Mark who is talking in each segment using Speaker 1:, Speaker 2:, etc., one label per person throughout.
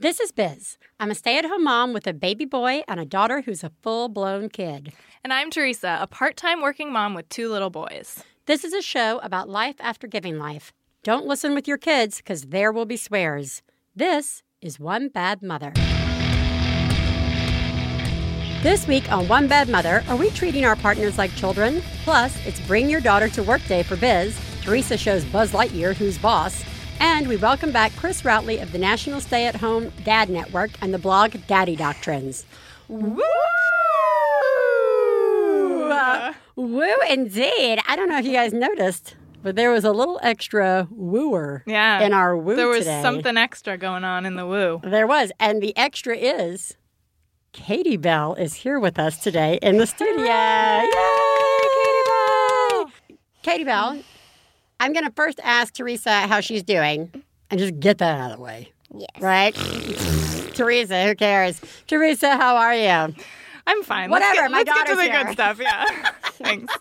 Speaker 1: This is Biz. I'm a stay at home mom with a baby boy and a daughter who's a full blown kid.
Speaker 2: And I'm Theresa, a part time working mom with two little boys.
Speaker 1: This is a show about life after giving life. Don't listen with your kids because there will be swears. This is One Bad Mother. This week on One Bad Mother, are we treating our partners like children? Plus, it's Bring Your Daughter to Work Day for Biz. Theresa shows Buzz Lightyear who's boss. And we welcome back Chris Routly of the National Stay at Home Dad Network and the blog Daddy Doctrines.
Speaker 2: Woo!
Speaker 1: Uh, woo indeed. I don't know if you guys noticed, but there was a little extra wooer
Speaker 2: Yeah.
Speaker 1: in our woo
Speaker 2: There was
Speaker 1: today.
Speaker 2: something extra going on in the woo.
Speaker 1: There was. And the extra is Katie Bell is here with us today in the studio. Yay, Katie Bell! Katie Bell, I'm going to first ask Theresa how she's doing and just get that out of the way,
Speaker 3: Yes.
Speaker 1: right? Theresa, who cares? Theresa, how are you?
Speaker 2: I'm fine.
Speaker 1: Whatever,
Speaker 2: Let's get,
Speaker 1: my
Speaker 2: let's get to the
Speaker 1: here.
Speaker 2: good stuff. Yeah. Thanks.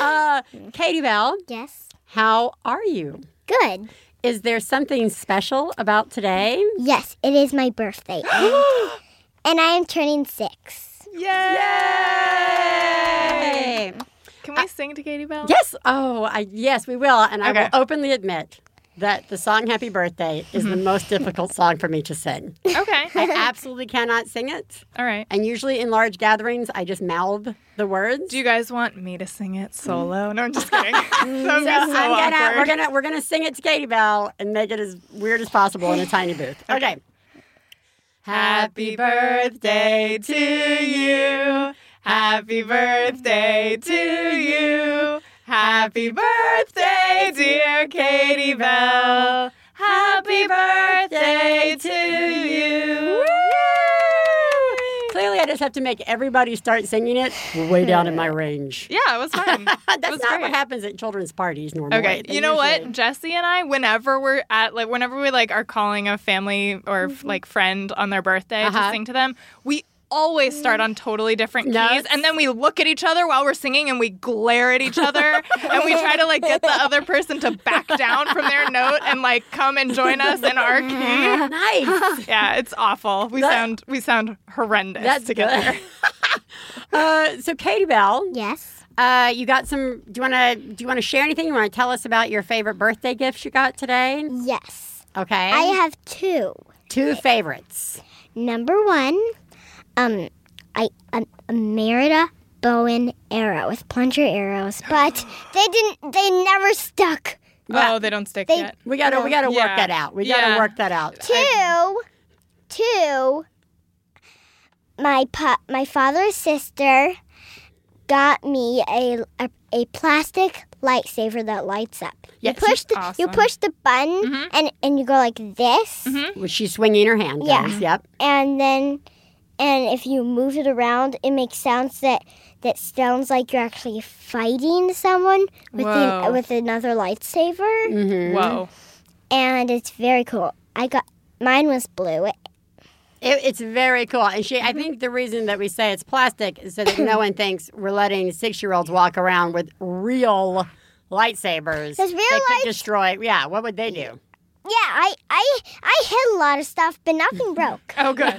Speaker 1: Uh, Katie Bell,
Speaker 3: Yes.
Speaker 1: how are you?
Speaker 3: Good.
Speaker 1: Is there something special about today?
Speaker 3: Yes, it is my birthday. and, and I am turning six.
Speaker 2: Yay!
Speaker 1: Yay!
Speaker 2: Can we sing to Katie Bell?
Speaker 1: Yes. Oh, I, yes, we will. And I will openly admit that the song Happy Birthday is the mm-hmm. most difficult song for me to sing.
Speaker 2: Okay.
Speaker 1: I absolutely cannot sing it.
Speaker 2: All right.
Speaker 1: And usually in large gatherings, I just mouth the words.
Speaker 2: Do you guys want me to sing it mm. solo? No, I'm just kidding. Mm. would
Speaker 1: so
Speaker 2: so
Speaker 1: I'm gonna, we're gonna we're gonna sing it to Katie Bell and make it as weird as possible in a tiny booth. Okay.
Speaker 2: Happy birthday to you. Happy birthday to you. Happy birthday, dear Katie Bell. Happy birthday to you.
Speaker 1: Clearly, I just have to make everybody start singing it way down in my range.
Speaker 2: Yeah, it was fun.
Speaker 1: That's
Speaker 2: was
Speaker 1: not
Speaker 2: great.
Speaker 1: what happens at children's parties normally.
Speaker 2: Okay, you know what? Jesse and I, whenever we're at like, whenever we like are calling a family or like friend on their birthday
Speaker 1: Uh-huh.
Speaker 2: to sing to them, we always start on totally different keys,
Speaker 1: Notes.
Speaker 2: and then we look at each other while we're singing, and we glare at each other, and we try to like get the other person to back down from their note and like come and join us in our key.
Speaker 1: Nice.
Speaker 2: Yeah, it's awful. We
Speaker 1: That-
Speaker 2: sound we sound horrendous
Speaker 1: That's
Speaker 2: together.
Speaker 1: uh, so, Katie Bell,
Speaker 3: Yes.
Speaker 1: uh, you got some. Do you want to? Do you want to share anything? You want to tell us about your favorite birthday gifts you got today?
Speaker 3: Yes.
Speaker 1: Okay.
Speaker 3: I have two.
Speaker 1: two favorites.
Speaker 3: Number one, um, I a, a Merida bow and arrow with plunger arrows, but they didn't. They never stuck.
Speaker 2: oh, they don't stick
Speaker 3: They-
Speaker 2: yet.
Speaker 1: We gotta. We gotta work that out. We gotta
Speaker 2: Yeah.
Speaker 1: work that out.
Speaker 3: Two, two. My pa- my father's sister got me a, a a plastic lightsaber that lights up.
Speaker 1: Yes.
Speaker 3: You push the you push the button and and you go like this,
Speaker 1: Was she swinging her hand?
Speaker 3: Yeah.
Speaker 1: guys? Yep.
Speaker 3: and then and if you move it around, it makes sounds that that sounds like you're actually fighting someone with the, with another lightsaber,
Speaker 1: Mm-hmm.
Speaker 2: Whoa.
Speaker 3: and it's very cool. I got mine was blue.
Speaker 1: It, it's very cool. And she, I think the reason that we say it's plastic is so that no one thinks we're letting six-year-olds walk around with real lightsabers.
Speaker 3: There's real
Speaker 1: they could destroy. Yeah. What would they do?
Speaker 3: Yeah, I I I hit a lot of stuff, but nothing broke.
Speaker 2: Oh, good.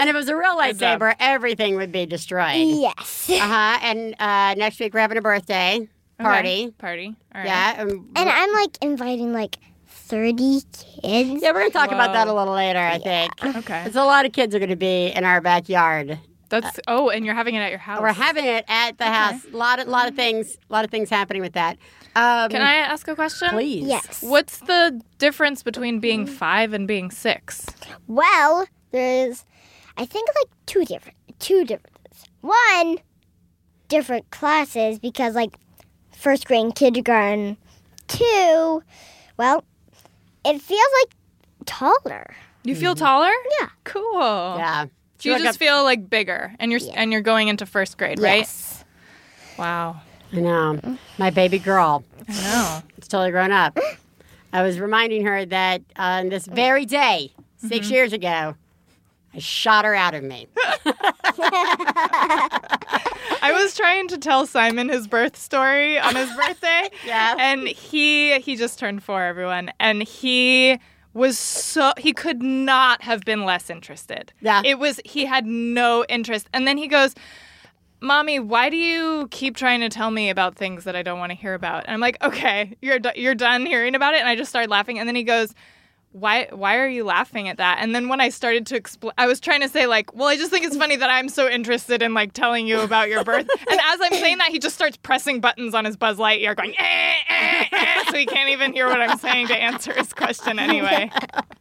Speaker 1: And if it was a real
Speaker 2: job.
Speaker 1: lightsaber, everything would be destroyed.
Speaker 3: yes.
Speaker 1: Uh huh. And uh, next week we're having a birthday party.
Speaker 2: Okay. Party. All right.
Speaker 1: Yeah. And,
Speaker 3: And I'm like inviting like 30 kids.
Speaker 1: yeah, we're gonna talk about that a little later. I think.
Speaker 2: Okay.
Speaker 1: It's a lot of kids are going to be in our backyard.
Speaker 2: That's oh, and you're having it at your house.
Speaker 1: We're having it at the house. A lot of lot of things. A lot of things happening with that. Um,
Speaker 2: Can I ask a question?
Speaker 1: Please.
Speaker 3: Yes.
Speaker 2: What's the difference between being five and being six?
Speaker 3: Well, there's I think like two different two differences. One, different classes because like first grade and kindergarten. Two, well, it feels like taller.
Speaker 2: You feel taller?
Speaker 3: Yeah.
Speaker 2: Cool.
Speaker 1: Yeah.
Speaker 2: So you
Speaker 1: Look
Speaker 2: just
Speaker 1: up-
Speaker 2: feel like bigger, and you're and you're going into first grade, right?
Speaker 3: Yes.
Speaker 2: Wow.
Speaker 1: I know. My baby girl.
Speaker 2: I know.
Speaker 1: It's totally grown up. I was reminding her that on this very day, 6
Speaker 2: Mm-hmm.
Speaker 1: years ago, I shot her out of me.
Speaker 2: I was trying to tell Simon his birth story on his birthday.
Speaker 1: Yeah.
Speaker 2: And he he just turned four, everyone. And he was so he could not have been less interested.
Speaker 1: Yeah.
Speaker 2: It was he had no interest. And then he goes, "Mommy, why do you keep trying to tell me about things that I don't want to hear about?" And I'm like, "Okay, you're you're done hearing about it." And I just started laughing and then he goes, why why are you laughing at that and then when i started to explain i was trying to say like well i just think it's funny that i'm so interested in like telling you about your birth and as i'm saying that he just starts pressing buttons on his buzz lightyear going eh, eh, eh, so he can't even hear what i'm saying to answer his question anyway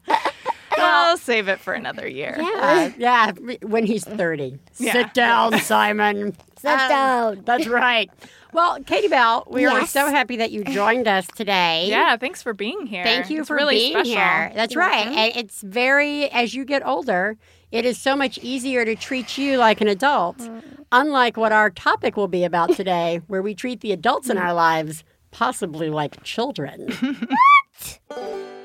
Speaker 2: i'll save it for another year
Speaker 1: Yeah, yeah. When he's thirty,
Speaker 2: Yeah.
Speaker 1: sit down, Simon.
Speaker 3: Sit
Speaker 1: Um,
Speaker 3: down.
Speaker 1: That's right. Well, Katie Bell, we are so happy that you joined us today.
Speaker 2: yeah thanks for being here
Speaker 1: Thank you
Speaker 2: It's
Speaker 1: for
Speaker 2: really
Speaker 1: being
Speaker 2: special.
Speaker 1: here. That's right. And it's very, as you get older, it is so much easier to treat you like an adult, unlike what our topic will be about today, where we treat the adults in our lives possibly like children.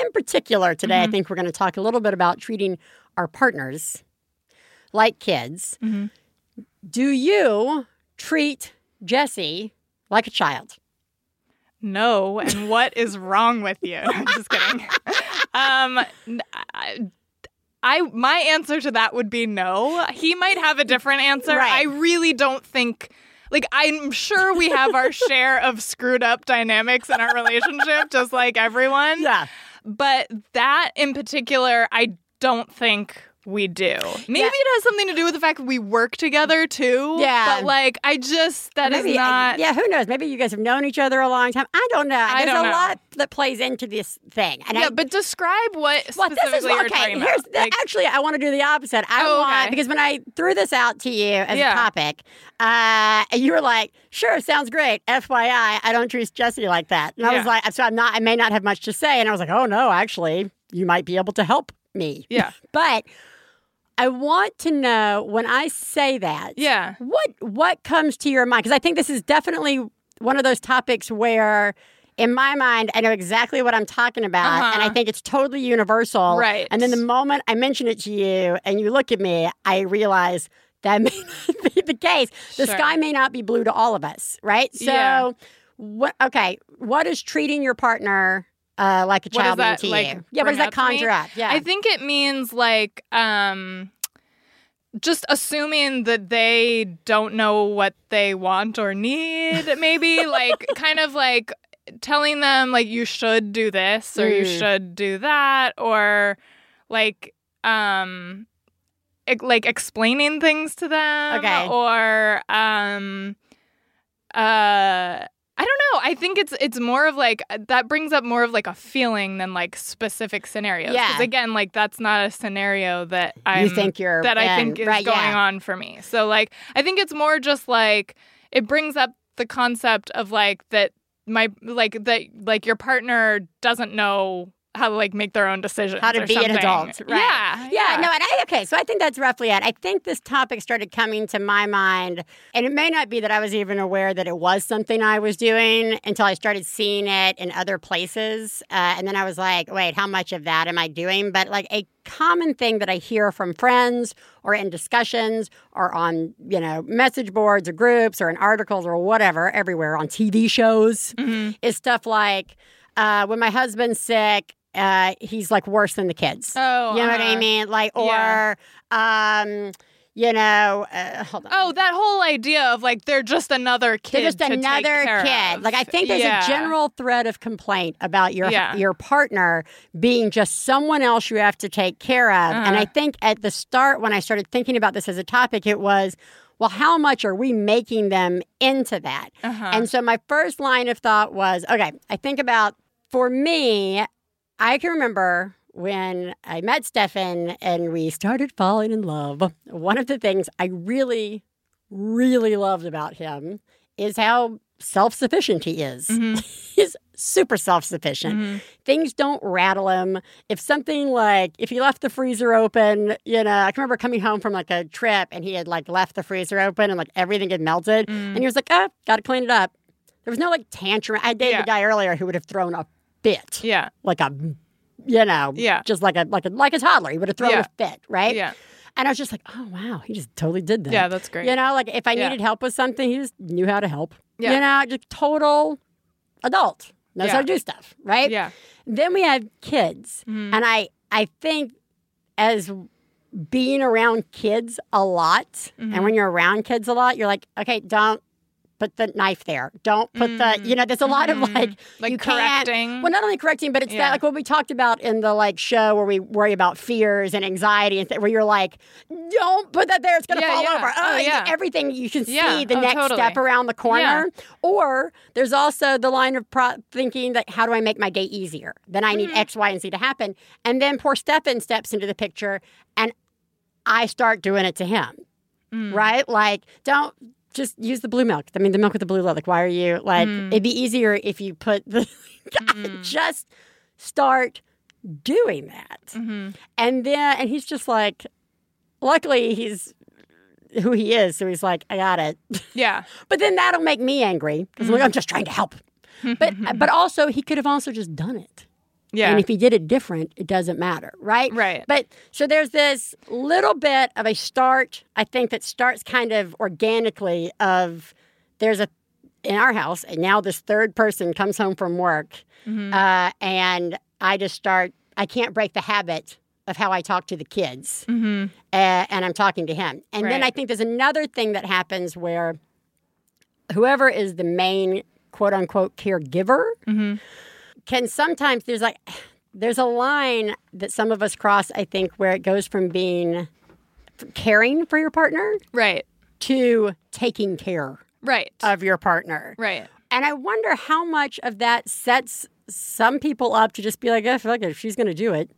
Speaker 1: in particular, today, I think we're going to talk a little bit about treating our partners like kids. Do you treat Jesse like a child?
Speaker 2: No, and what is wrong with you? I'm just kidding. Um, I, I- my answer to that would be no. He might have a different answer.
Speaker 1: Right.
Speaker 2: I really don't think. Like I'm sure we have our share of screwed up dynamics in our relationship, just like everyone.
Speaker 1: Yeah.
Speaker 2: But that in particular, I don't think we do. Maybe
Speaker 1: Yeah.
Speaker 2: it has something to do with the fact that we work together too.
Speaker 1: Yeah.
Speaker 2: But like, I just that is
Speaker 1: Maybe,
Speaker 2: not.
Speaker 1: yeah, who knows? Maybe you guys have known each other a long time. I don't know.
Speaker 2: I
Speaker 1: There's
Speaker 2: don't
Speaker 1: a
Speaker 2: know.
Speaker 1: lot that plays into this thing. And
Speaker 2: yeah,
Speaker 1: I,
Speaker 2: but describe what
Speaker 1: Well,
Speaker 2: specifically
Speaker 1: this is
Speaker 2: you're
Speaker 1: okay.
Speaker 2: talking
Speaker 1: Here's
Speaker 2: about. Like,
Speaker 1: actually, I want to do the opposite. I
Speaker 2: Oh,
Speaker 1: want
Speaker 2: okay.
Speaker 1: because when I threw this out to you as
Speaker 2: Yeah.
Speaker 1: a topic, uh, you were like, "Sure, sounds great." FYI, I don't treat Jesse like that, and I was like, "So I'm not. I may not have much to say." And I was like, "Oh no, actually, you might be able to help me."
Speaker 2: yeah,
Speaker 1: But I want to know when I say that,
Speaker 2: yeah,
Speaker 1: what what comes to your mind? Because I think this is definitely one of those topics where, in my mind, I know exactly what I'm talking about, and I
Speaker 2: Uh-huh.
Speaker 1: think it's totally universal.
Speaker 2: Right.
Speaker 1: And then the moment I mention it to you, and you look at me, I realize that may not be the case. The
Speaker 2: Sure.
Speaker 1: sky may not be blue to all of us, right? So,
Speaker 2: Yeah.
Speaker 1: what? Okay, what is treating your partner? Uh, like a child
Speaker 2: that, like.
Speaker 1: Yeah, what does that
Speaker 2: up to me?
Speaker 1: conjure up? Yeah,
Speaker 2: I think it means like um just assuming that they don't know what they want or need maybe like kind of like telling them like you should do this or you
Speaker 1: Mm.
Speaker 2: should do that or like um ex- like explaining things to them
Speaker 1: Okay.
Speaker 2: or um uh I don't know. I think it's it's more of like uh, that brings up more of like a feeling than like specific scenarios.
Speaker 1: Yeah.
Speaker 2: Because again, like that's not a scenario that I
Speaker 1: you think you're
Speaker 2: that I think is
Speaker 1: right,
Speaker 2: going
Speaker 1: yeah.
Speaker 2: on for me. So like I think it's more just like it brings up the concept of like that my like that like your partner doesn't know how to like make their own decisions.
Speaker 1: how to be
Speaker 2: something.
Speaker 1: an adult. Right.
Speaker 2: Yeah.
Speaker 1: Yeah, no, and I, okay, so I think that's roughly it. I think this topic started coming to my mind, and it may not be that I was even aware that it was something I was doing until I started seeing it in other places. Uh, and then I was like, wait, how much of that am I doing? But like a common thing that I hear from friends or in discussions or on, you know, message boards or groups or in articles or whatever, everywhere on TV shows
Speaker 2: Mhm.
Speaker 1: is stuff like, uh, when my husband's sick, uh, he's like worse than the kids.
Speaker 2: Oh,
Speaker 1: You know what I
Speaker 2: uh-huh.
Speaker 1: mean? Like, or,
Speaker 2: Yeah.
Speaker 1: um, you know, uh, hold on.
Speaker 2: Oh, that whole idea of like they're just another kid.
Speaker 1: They're just another kid.
Speaker 2: of.
Speaker 1: Like I think there's
Speaker 2: Yeah.
Speaker 1: a general thread of complaint about your
Speaker 2: Yeah.
Speaker 1: your partner being just someone else you have to take care of. And
Speaker 2: Uh-huh.
Speaker 1: I think at the start when I started thinking about this as a topic, it was, well, how much are we making them into that?
Speaker 2: Uh-huh.
Speaker 1: And so my first line of thought was, okay, I think about for me, I can remember when I met Stefan and we started falling in love. One of the things I really, really loved about him is how self sufficient he is.
Speaker 2: Mhm.
Speaker 1: He's super self sufficient. Things don't rattle him. If something like, if he left the freezer open, you know, I can remember coming home from like a trip and he had like left the freezer open and like everything had melted. And he was like, oh, got to clean it up. There was no like tantrum. I dated
Speaker 2: Yeah.
Speaker 1: a guy earlier who would have thrown a fit
Speaker 2: Yeah.
Speaker 1: like a you know
Speaker 2: Yeah.
Speaker 1: just like a like a like a toddler he would have thrown
Speaker 2: Yeah.
Speaker 1: a fit right
Speaker 2: Yeah.
Speaker 1: and i was just like oh wow he just totally did that
Speaker 2: Yeah, that's great.
Speaker 1: you know like if i
Speaker 2: Yeah.
Speaker 1: needed help with something he just knew how to help
Speaker 2: Yeah.
Speaker 1: you know just total adult knows how to do stuff right
Speaker 2: Yeah.
Speaker 1: then we have kids
Speaker 2: Mm-hmm.
Speaker 1: and i i think as being around kids a lot
Speaker 2: Mm-hmm.
Speaker 1: and when you're around kids a lot you're like okay don't put the knife there don't put the you mm, know there's a lot of mm.
Speaker 2: like. Like
Speaker 1: you can't-
Speaker 2: correcting.
Speaker 1: well not only correcting but it's that like what we talked about in the like show where we worry about fears and anxiety and th- where you're like don't put that there it's gonna
Speaker 2: Yeah,
Speaker 1: fall
Speaker 2: yeah.
Speaker 1: over
Speaker 2: Oh,
Speaker 1: you-
Speaker 2: yeah.
Speaker 1: everything you can see
Speaker 2: Yeah.
Speaker 1: the
Speaker 2: Oh,
Speaker 1: next
Speaker 2: totally.
Speaker 1: step around the corner
Speaker 2: Yeah.
Speaker 1: or there's also the line of pro- thinking that how do I make my day easier? Then I need mm. X, Y, and Z to happen. And then poor Stefan steps into the picture and I start doing it to him.
Speaker 2: Mm.
Speaker 1: Right? Like, don't just use the blue milk. I mean, the milk with the blue look. Like, why are you like,
Speaker 2: Mm.
Speaker 1: it'd be easier if you put the, just start doing that.
Speaker 2: Mm-hmm.
Speaker 1: And then, and he's just like, luckily he's who he is. So he's like, I got it.
Speaker 2: Yeah.
Speaker 1: But then that'll make me angry because
Speaker 2: Mm-hmm.
Speaker 1: I'm just trying to help. but but also he could have also just done it.
Speaker 2: Yeah.
Speaker 1: And if he did it different, it doesn't matter, right?
Speaker 2: Right.
Speaker 1: But so there's this little bit of a start, I think, that starts kind of organically of there's a in our house, and now this third person comes home from work,
Speaker 2: Mm-hmm.
Speaker 1: uh, and I just start. I can't break the habit of how I talk to the kids,
Speaker 2: Mm-hmm.
Speaker 1: uh, and I'm talking to him. And then I think there's another thing that happens where whoever is the main quote unquote caregiver
Speaker 2: Mm-hmm.
Speaker 1: Can sometimes there's like there's a line that some of us cross i think where it goes from being caring for your partner
Speaker 2: Right.
Speaker 1: to taking care
Speaker 2: Right.
Speaker 1: of your partner
Speaker 2: right.
Speaker 1: and i wonder how much of that sets some people up to just be like "Eh, fuck it, if she's going to do it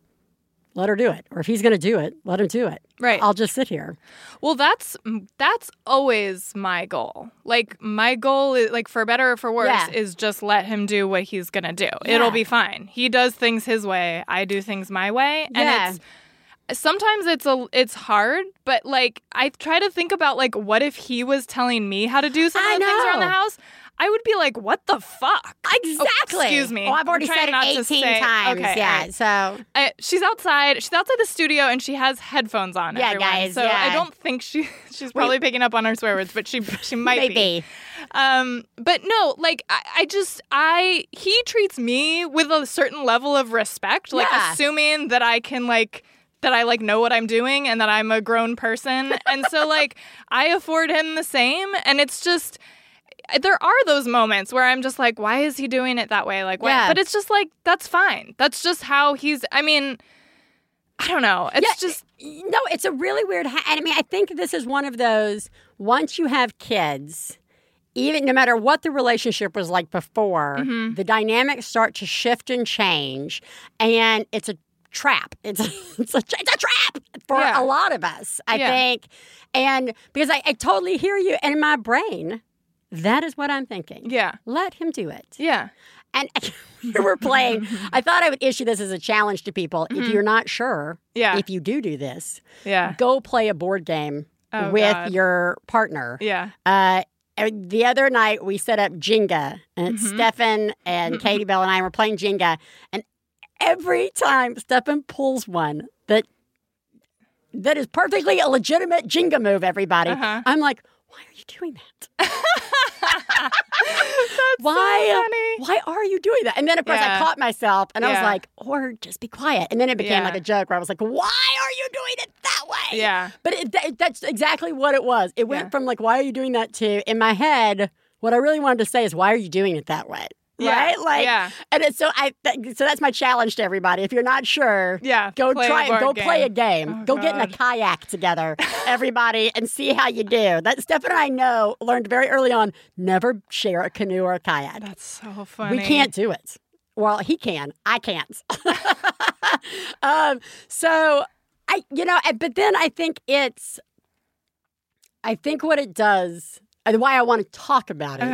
Speaker 1: let her do it or if he's going to do it let him do it
Speaker 2: Right.
Speaker 1: i'll just sit here
Speaker 2: Well, that's that's always my goal. Like my goal is like for better or for worse
Speaker 1: Yeah.
Speaker 2: is just let him do what he's going to do.
Speaker 1: Yeah.
Speaker 2: It'll be fine. He does things his way, I do things my way, and
Speaker 1: Yeah.
Speaker 2: it's sometimes it's a it's hard, but like I try to think about like what if he was telling me how to do some of the things around the house? I would be like, "What the fuck?"
Speaker 1: exactly
Speaker 2: excuse me.
Speaker 1: oh i've already said it 18
Speaker 2: say-
Speaker 1: times
Speaker 2: okay,
Speaker 1: yeah
Speaker 2: right.
Speaker 1: so
Speaker 2: I, she's outside. She's outside the studio and she has headphones on.
Speaker 1: Yeah,
Speaker 2: everyone.
Speaker 1: guys,
Speaker 2: So
Speaker 1: yeah.
Speaker 2: I don't think she she's probably picking up on our swear words, but she she might be.
Speaker 1: maybe
Speaker 2: Um, but no, like I, I just I he treats me with a certain level of respect, like
Speaker 1: Yeah.
Speaker 2: assuming that I can like that I like know what I'm doing and that I'm a grown person. and so like I afford him the same and it's just there are those moments where I'm just like, why is he doing it that way? Like, why?
Speaker 1: Yeah.
Speaker 2: But it's just like that's fine. That's just how he's. I mean, I don't know. It's
Speaker 1: Yeah,
Speaker 2: just
Speaker 1: no, it's a really weird. Ha- and I mean, I think this is one of those. Once you have kids, even no matter what the relationship was like before,
Speaker 2: Mm-hmm.
Speaker 1: the dynamics start to shift and change, and it's a trap. It's a, it's a, it's a trap for
Speaker 2: Yeah.
Speaker 1: a lot of us, I
Speaker 2: Yeah.
Speaker 1: think. And because I, I totally hear you, and in my brain, that is what I'm thinking.
Speaker 2: yeah,
Speaker 1: Let him do it.
Speaker 2: yeah,
Speaker 1: And we were playing. I thought I would issue this as a challenge to people. If you're not sure,
Speaker 2: Mm-hmm. Yeah.
Speaker 1: if you do do this,
Speaker 2: yeah,
Speaker 1: go play a board game
Speaker 2: Oh,
Speaker 1: with
Speaker 2: God.
Speaker 1: your partner.
Speaker 2: yeah.
Speaker 1: Uh, the other night we set up Jenga, and it's
Speaker 2: Mm-hmm.
Speaker 1: Stefan and Katie Bell and I were playing Jenga, and every time Stefan pulls one that that is perfectly a legitimate Jenga move, everybody,
Speaker 2: Uh-huh.
Speaker 1: I'm like, why are you doing that?
Speaker 2: That's
Speaker 1: why?
Speaker 2: so funny.
Speaker 1: Why are you doing that? And then of course I caught myself, and I was like, or just be quiet. And then it became
Speaker 2: Yeah.
Speaker 1: like a joke where I was like, why are you doing it that way?
Speaker 2: Yeah.
Speaker 1: But it, that, that's exactly what it was. It went
Speaker 2: Yeah.
Speaker 1: from like, why are you doing that to, in my head, what I really wanted to say is, why are you doing it that way?
Speaker 2: Yeah.
Speaker 1: Right? Like,
Speaker 2: Yeah.
Speaker 1: and it's, so I, th- so that's my challenge to everybody. If you're not sure,
Speaker 2: Yeah,
Speaker 1: go try,
Speaker 2: board
Speaker 1: go
Speaker 2: game.
Speaker 1: play a game.
Speaker 2: Oh,
Speaker 1: go get in a kayak together, everybody, and see how you do. That Stefan and I know, learned very early on, never share a canoe or a kayak.
Speaker 2: That's so funny.
Speaker 1: We can't do it. Well, he can. I can't. um, so I, you know, but then I think it's, I think what it does why I want to talk about it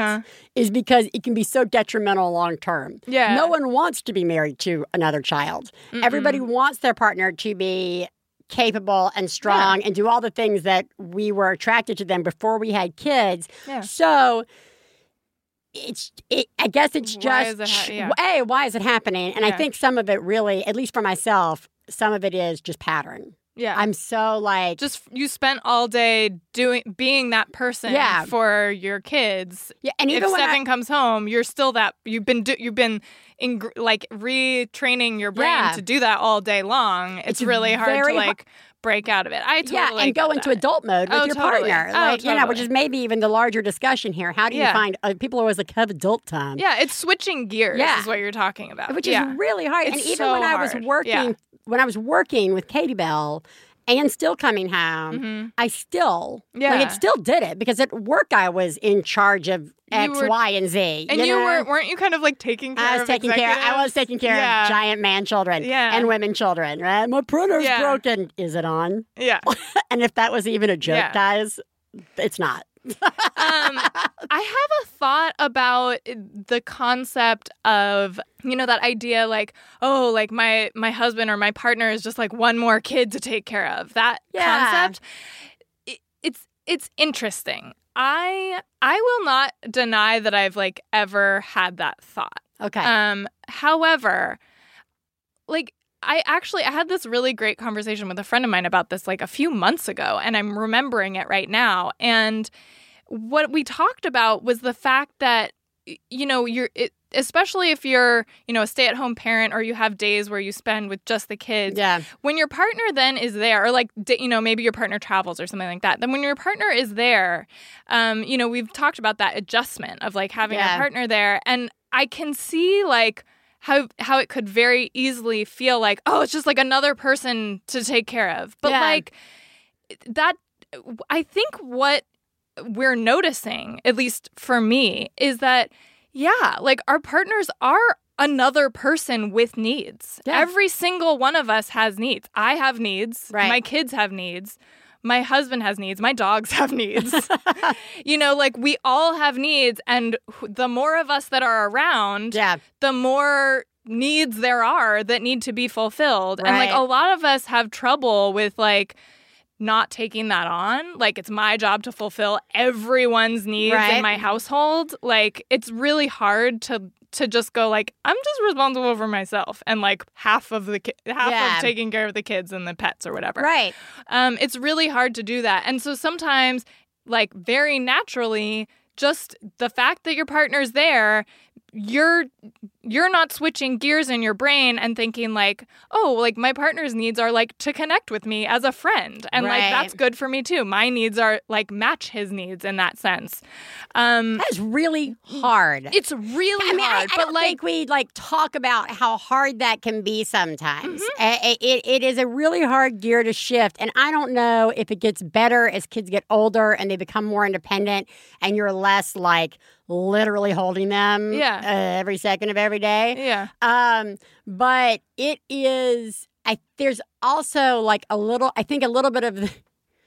Speaker 1: is
Speaker 2: Uh-huh.
Speaker 1: because it can be so detrimental long term.
Speaker 2: Yeah.
Speaker 1: No one wants to be married to another child. Everybody wants their partner to be capable and strong and do all the things that we were attracted to them before we had kids.
Speaker 2: Yeah.
Speaker 1: So it's it, I guess it's
Speaker 2: Why
Speaker 1: just
Speaker 2: is it ha- yeah.
Speaker 1: a why is it happening? And I think some of it really, at least for myself, some of it is just pattern.
Speaker 2: Yeah.
Speaker 1: I'm so like
Speaker 2: just you spent all day doing being that person
Speaker 1: Yeah.
Speaker 2: for your kids.
Speaker 1: yeah, and
Speaker 2: If
Speaker 1: even when I-
Speaker 2: comes home, you're still that you've been do, you've been in like retraining your brain
Speaker 1: Yeah.
Speaker 2: to do that all day long. It's,
Speaker 1: It's
Speaker 2: really hard to like break out of it. I totally
Speaker 1: yeah, and go into
Speaker 2: that.
Speaker 1: adult mode with
Speaker 2: Oh,
Speaker 1: your
Speaker 2: totally.
Speaker 1: partner,
Speaker 2: Oh,
Speaker 1: like you know, which is maybe even the larger discussion here. How do you
Speaker 2: Yeah.
Speaker 1: find uh, people are always like have adult time?
Speaker 2: Yeah, it's switching gears
Speaker 1: Yeah.
Speaker 2: is what you're talking about.
Speaker 1: which
Speaker 2: yeah.
Speaker 1: is really hard. and even
Speaker 2: so
Speaker 1: when I was working. When I was working with Katie Bell, and still coming home, I still like
Speaker 2: Mm-hmm. Yeah.
Speaker 1: it still did it because at work I was in charge of X,
Speaker 2: were-
Speaker 1: Y, and Z.
Speaker 2: and you,
Speaker 1: know?
Speaker 2: weren't weren't you kind of like taking care
Speaker 1: I was
Speaker 2: of
Speaker 1: taking care. I was taking care
Speaker 2: Yeah.
Speaker 1: of giant man children
Speaker 2: Yeah.
Speaker 1: and women children. Right? My printer's
Speaker 2: Yeah.
Speaker 1: broken. Is it on?
Speaker 2: Yeah.
Speaker 1: and if that was even a joke, guys, it's not.
Speaker 2: um, I have a thought about the concept of you know that idea like oh like my my husband or my partner is just like one more kid to take care of that
Speaker 1: Yeah.
Speaker 2: concept it, it's it's interesting I I will not deny that I've like ever had that thought
Speaker 1: Okay.
Speaker 2: um, however, like I actually I had this really great conversation with a friend of mine about this like a few months ago, and I'm remembering it right now. And what we talked about was the fact that you know you're it, especially if you're you know a stay-at-home parent or you have days where you spend with just the kids
Speaker 1: yeah.
Speaker 2: when your partner then is there or like you know maybe your partner travels or something like that then when your partner is there um you know we've talked about that adjustment of like having
Speaker 1: Yeah.
Speaker 2: a partner there and i can see like how how it could very easily feel like oh it's just like another person to take care of but
Speaker 1: Yeah.
Speaker 2: like that i think what we're noticing at least for me is that yeah like our partners are another person with needs
Speaker 1: Yeah.
Speaker 2: every single one of us has needs i have needs
Speaker 1: Right.
Speaker 2: my kids have needs my husband has needs my dogs have needs you know like we all have needs and the more of us that are around
Speaker 1: Yeah.
Speaker 2: the more needs there are that need to be fulfilled. And like a lot of us have trouble with like not taking that on. Like it's my job to fulfill everyone's needs
Speaker 1: Right.
Speaker 2: in my household. Like it's really hard to to just go like I'm just responsible for myself and like half of the ki- half
Speaker 1: Yeah.
Speaker 2: of taking care of the kids and the pets or whatever.
Speaker 1: Right.
Speaker 2: Um, it's really hard to do that. And so sometimes, like, very naturally, just the fact that your partner's there, you're you're not switching gears in your brain and thinking like oh like my partner's needs are like to connect with me as a friend and
Speaker 1: Right.
Speaker 2: like that's good for me too my needs are like match his needs in that sense um
Speaker 1: That is really hard.
Speaker 2: it's really
Speaker 1: I mean,
Speaker 2: hard
Speaker 1: I
Speaker 2: but
Speaker 1: don't
Speaker 2: like
Speaker 1: think we like talk about how hard that can be sometimes.
Speaker 2: Mm-hmm.
Speaker 1: Uh, It, it is a really hard gear to shift, and I don't know if it gets better as kids get older and they become more independent, and you're less like literally holding them
Speaker 2: Yeah.
Speaker 1: uh, every second of every day.
Speaker 2: yeah
Speaker 1: Um, but it is. I there's also like a little. I think a little bit of the,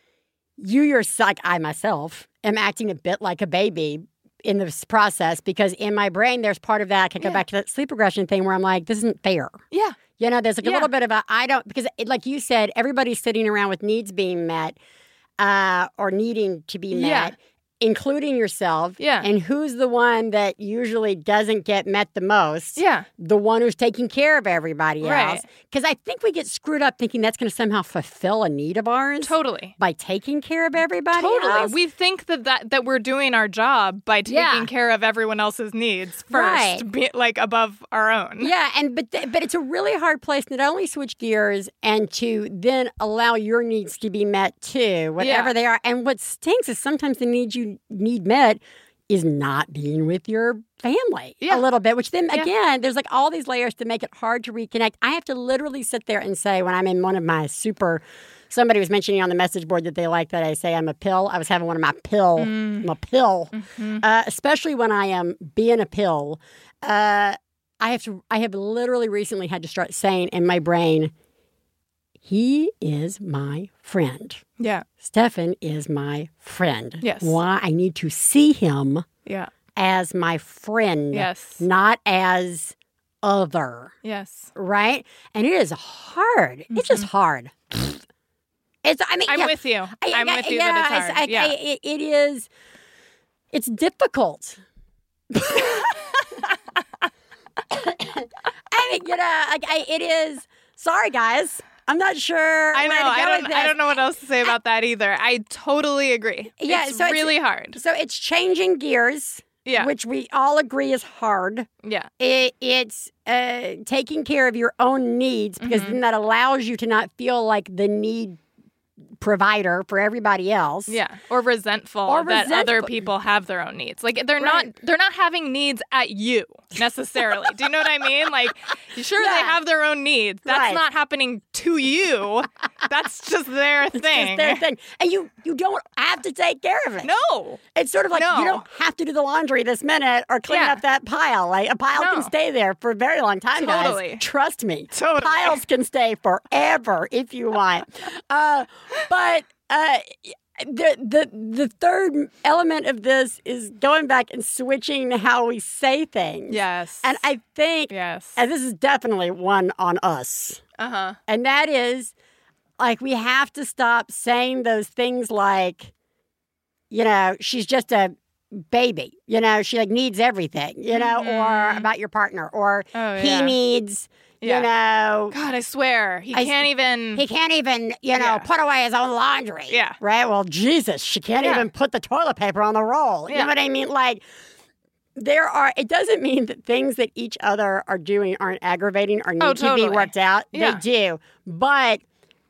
Speaker 1: you yourself. Like I myself am acting a bit like a baby in this process because in my brain there's part of that. I can go
Speaker 2: Yeah.
Speaker 1: back to that sleep regression thing where I'm like, this isn't fair.
Speaker 2: yeah
Speaker 1: You know, there's like a little bit of a I don't because it, like you said, everybody's sitting around with needs being met uh, or needing to be met.
Speaker 2: Yeah.
Speaker 1: Including yourself,
Speaker 2: Yeah.
Speaker 1: and who's the one that usually doesn't get met the most?
Speaker 2: yeah
Speaker 1: the one who's taking care of everybody
Speaker 2: Right.
Speaker 1: else. Because I think we get screwed up thinking that's going to somehow fulfill a need of ours
Speaker 2: totally
Speaker 1: by taking care of everybody
Speaker 2: Totally.
Speaker 1: else.
Speaker 2: We think that, that that we're doing our job by taking
Speaker 1: Yeah.
Speaker 2: care of everyone else's needs first,
Speaker 1: Right.
Speaker 2: be, like above our own.
Speaker 1: yeah, and but th- but it's a really hard place to not only switch gears and to then allow your needs to be met too, whatever
Speaker 2: Yeah.
Speaker 1: they are. And what stinks is sometimes the needs you need met is not being with your family
Speaker 2: Yeah.
Speaker 1: a little bit, which then
Speaker 2: Yeah.
Speaker 1: again, there's like all these layers to make it hard to reconnect. I have to literally sit there and say when I'm in one of my super somebody was mentioning on the message board that they like that I say I'm a pill. I was having one of my pill,
Speaker 2: Mm.
Speaker 1: I'm a pill,
Speaker 2: Mm-hmm.
Speaker 1: uh, especially when I am being a pill. Uh, I have to. I have literally recently had to start saying in my brain, he is my friend.
Speaker 2: Yeah.
Speaker 1: Stefan is my friend.
Speaker 2: Yes.
Speaker 1: Why I need to see him
Speaker 2: Yeah.
Speaker 1: as my friend,
Speaker 2: Yes.
Speaker 1: not as other,
Speaker 2: Yes.
Speaker 1: right? And it is hard. It's just hard. It's. I mean,
Speaker 2: Mm-hmm. I'm
Speaker 1: yeah,
Speaker 2: with you.
Speaker 1: I-
Speaker 2: I'm
Speaker 1: I-
Speaker 2: with you
Speaker 1: yeah, it's-
Speaker 2: hard.
Speaker 1: I-
Speaker 2: yeah.
Speaker 1: I- it, it is. It's difficult. I mean, you know, I, it is. Sorry, guys. I'm not sure.
Speaker 2: I know.
Speaker 1: where to go
Speaker 2: I don't. I don't know what else to say about that either. I totally agree.
Speaker 1: Yeah,
Speaker 2: it's
Speaker 1: so it's-
Speaker 2: really hard.
Speaker 1: So it's changing gears,
Speaker 2: Yeah.
Speaker 1: which we all agree is hard.
Speaker 2: yeah.
Speaker 1: It, it's uh, taking care of your own needs because
Speaker 2: Mm-hmm.
Speaker 1: then that allows you to not feel like the need provider for everybody else.
Speaker 2: Yeah, or resentful
Speaker 1: Or
Speaker 2: that other people have their own needs. Like they're
Speaker 1: Right.
Speaker 2: not they're not having needs at you necessarily. Do you know what I mean? Like sure they have their own needs. That's
Speaker 1: Right.
Speaker 2: not happening to you. That's just their
Speaker 1: It's
Speaker 2: thing.
Speaker 1: just their thing. And you you don't have to take care of it.
Speaker 2: No.
Speaker 1: It's sort of like
Speaker 2: No.
Speaker 1: you don't have to do the laundry this minute or clean
Speaker 2: Yeah.
Speaker 1: up that pile. Like a pile
Speaker 2: No.
Speaker 1: can stay there for a very long time,
Speaker 2: Totally.
Speaker 1: guys. Trust me.
Speaker 2: Totally.
Speaker 1: Piles can stay forever if you want. uh, but uh, the the the third element of this is going back and switching how we say things.
Speaker 2: Yes.
Speaker 1: And I think,
Speaker 2: yes.
Speaker 1: and this is definitely one on us.
Speaker 2: Uh-huh.
Speaker 1: And that is like we have to stop saying those things like, you know, she's just a baby. You know, she like needs everything, you know, or about your partner, or
Speaker 2: Mm-hmm. Oh,
Speaker 1: he
Speaker 2: yeah.
Speaker 1: needs,
Speaker 2: Yeah.
Speaker 1: you know,
Speaker 2: God, I swear. He
Speaker 1: I-
Speaker 2: can't even
Speaker 1: he can't even, you know,
Speaker 2: Yeah.
Speaker 1: put away his own laundry.
Speaker 2: Yeah.
Speaker 1: Right? Well, Jesus, she can't
Speaker 2: Yeah.
Speaker 1: even put the toilet paper on the roll. You know what I mean? Like, there are, it doesn't mean that things that each other are doing aren't aggravating or need
Speaker 2: Oh,
Speaker 1: to be worked out.
Speaker 2: Yeah.
Speaker 1: They do. But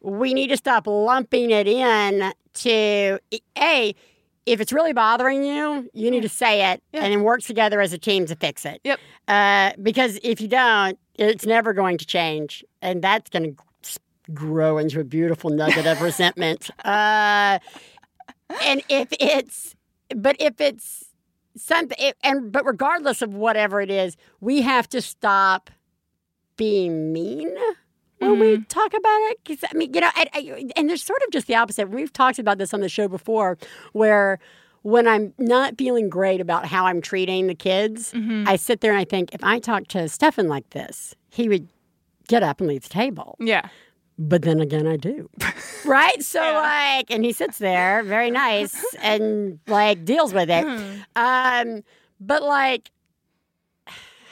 Speaker 1: we need to stop lumping it in to, A, if it's really bothering you, you need to say it
Speaker 2: Yeah.
Speaker 1: and then work together as a team to fix it.
Speaker 2: Yep.
Speaker 1: Uh, because if you don't, it's never going to change, and that's going to grow into a beautiful nugget of resentment. Uh, and if it's, but if it's something, it, and but regardless of whatever it is, we have to stop being mean when we talk about it. 'Cause, I mean, you know, and, and- and there's sort of just the opposite. We've talked about this on the show before, where when I'm not feeling great about how I'm treating the kids, I sit there and I think, if I talk to Stefan like this, he would get up and leave the table.
Speaker 2: Yeah.
Speaker 1: But then again, I do. right? So,
Speaker 2: Yeah.
Speaker 1: like, and he sits there, very nice, and like deals with it.
Speaker 2: Hmm.
Speaker 1: Um, but like,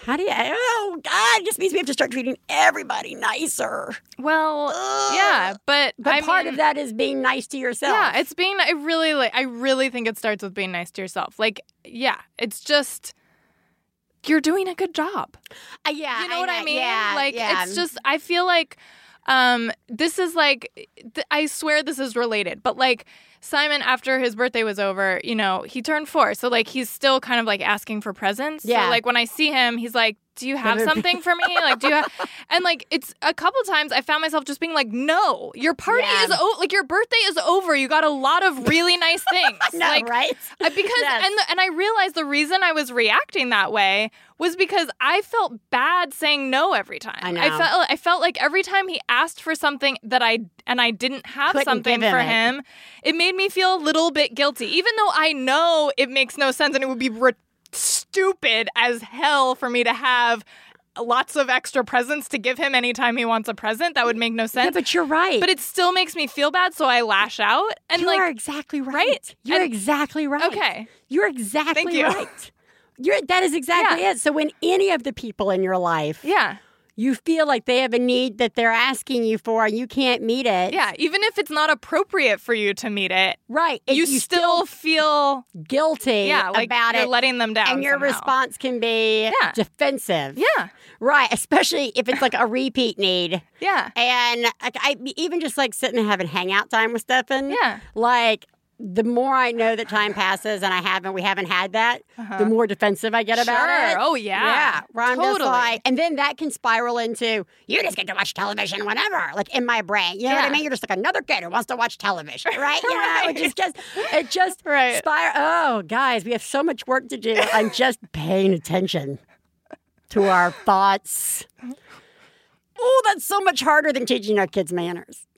Speaker 1: how do you, oh God, it just means we have to start treating everybody nicer.
Speaker 2: Well, yeah, but
Speaker 1: But
Speaker 2: I
Speaker 1: part
Speaker 2: mean,
Speaker 1: of that is being nice to yourself.
Speaker 2: Yeah, it's being. I really like. I really think it starts with being nice to yourself. Like, yeah, it's just you're doing a good job.
Speaker 1: Uh, yeah.
Speaker 2: You know what I mean?
Speaker 1: Yeah,
Speaker 2: like,
Speaker 1: yeah.
Speaker 2: it's just. I feel like um this is like th- I swear this is related, but like. Simon, after his birthday was over, you know, he turned four. So, like, he's still kind of like asking for presents.
Speaker 1: Yeah.
Speaker 2: So, like, when I see him, he's like, Do you have something for me? Like, do you have. And, like, it's a couple times I found myself just being like, No, your party
Speaker 1: Yeah.
Speaker 2: is, o- like, your birthday is over. You got a lot of really nice things.
Speaker 1: no,
Speaker 2: like,
Speaker 1: right?
Speaker 2: uh, because
Speaker 1: Yes.
Speaker 2: and the, and I realized the reason I was reacting that way was because I felt bad saying no every time.
Speaker 1: I
Speaker 2: I felt I felt like every time he asked for something that I and I didn't have
Speaker 1: Couldn't
Speaker 2: something
Speaker 1: him
Speaker 2: for
Speaker 1: it.
Speaker 2: him, it made me feel a little bit guilty, even though I know it makes no sense and it would be re- stupid as hell for me to have. Lots of extra presents to give him anytime he wants a present. That would make no sense.
Speaker 1: yeah, but you're right.
Speaker 2: but it still makes me feel bad, so I lash out. And
Speaker 1: you
Speaker 2: like,
Speaker 1: are exactly right.
Speaker 2: right?
Speaker 1: You're
Speaker 2: And-
Speaker 1: exactly right.
Speaker 2: okay,
Speaker 1: You're exactly
Speaker 2: Thank you.
Speaker 1: right. You're, that is exactly
Speaker 2: Yeah.
Speaker 1: it. So when any of the people in your life,
Speaker 2: yeah.
Speaker 1: You feel like they have a need that they're asking you for and you can't meet it.
Speaker 2: Yeah, even if it's not appropriate for you to meet it,
Speaker 1: Right. It-
Speaker 2: you, still feel
Speaker 1: guilty
Speaker 2: yeah like
Speaker 1: about
Speaker 2: you're
Speaker 1: it.
Speaker 2: letting them down.
Speaker 1: and your
Speaker 2: somehow.
Speaker 1: response can be
Speaker 2: Yeah.
Speaker 1: defensive.
Speaker 2: Yeah,
Speaker 1: Right. Especially if it's like a repeat need.
Speaker 2: yeah,
Speaker 1: And like, I even just like sitting and having hangout time with Stefan.
Speaker 2: yeah.
Speaker 1: Like the more I know that time passes and I haven't, we haven't had that, the more defensive I get about
Speaker 2: Uh-huh. Sure.
Speaker 1: it.
Speaker 2: Oh, yeah.
Speaker 1: Yeah. Where I'm just
Speaker 2: Totally.
Speaker 1: like, and then that can spiral into you just get to watch television whenever, like in my brain. You know what I mean? You're just like another kid who wants to watch television, right? You know,
Speaker 2: Right.
Speaker 1: it just, just it just
Speaker 2: Right.
Speaker 1: spiral. Oh, guys, we have so much work to do. I'm just paying attention to our thoughts Oh, that's so much harder than teaching our kids manners.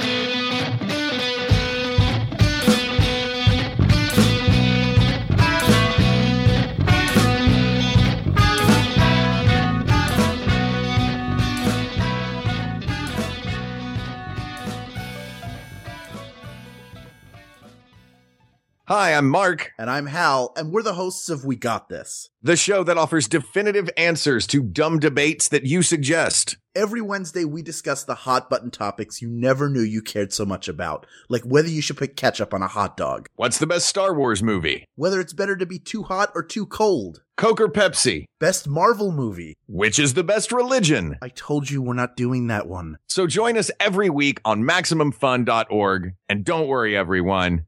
Speaker 4: Hi, I'm Mark,
Speaker 5: And I'm Hal, and we're the hosts of We Got This.
Speaker 4: the show that offers definitive answers to dumb debates that you suggest.
Speaker 5: Every Wednesday, we discuss the hot button topics you never knew you cared so much about, like whether you should put ketchup on a hot dog,
Speaker 4: What's the best Star Wars movie?
Speaker 5: whether it's better to be too hot or too cold,
Speaker 4: Coke or Pepsi?
Speaker 5: best Marvel movie.
Speaker 4: Which is the best religion?
Speaker 5: I told you we're not doing that one.
Speaker 4: So join us every week on MaximumFun.org. And don't worry, everyone.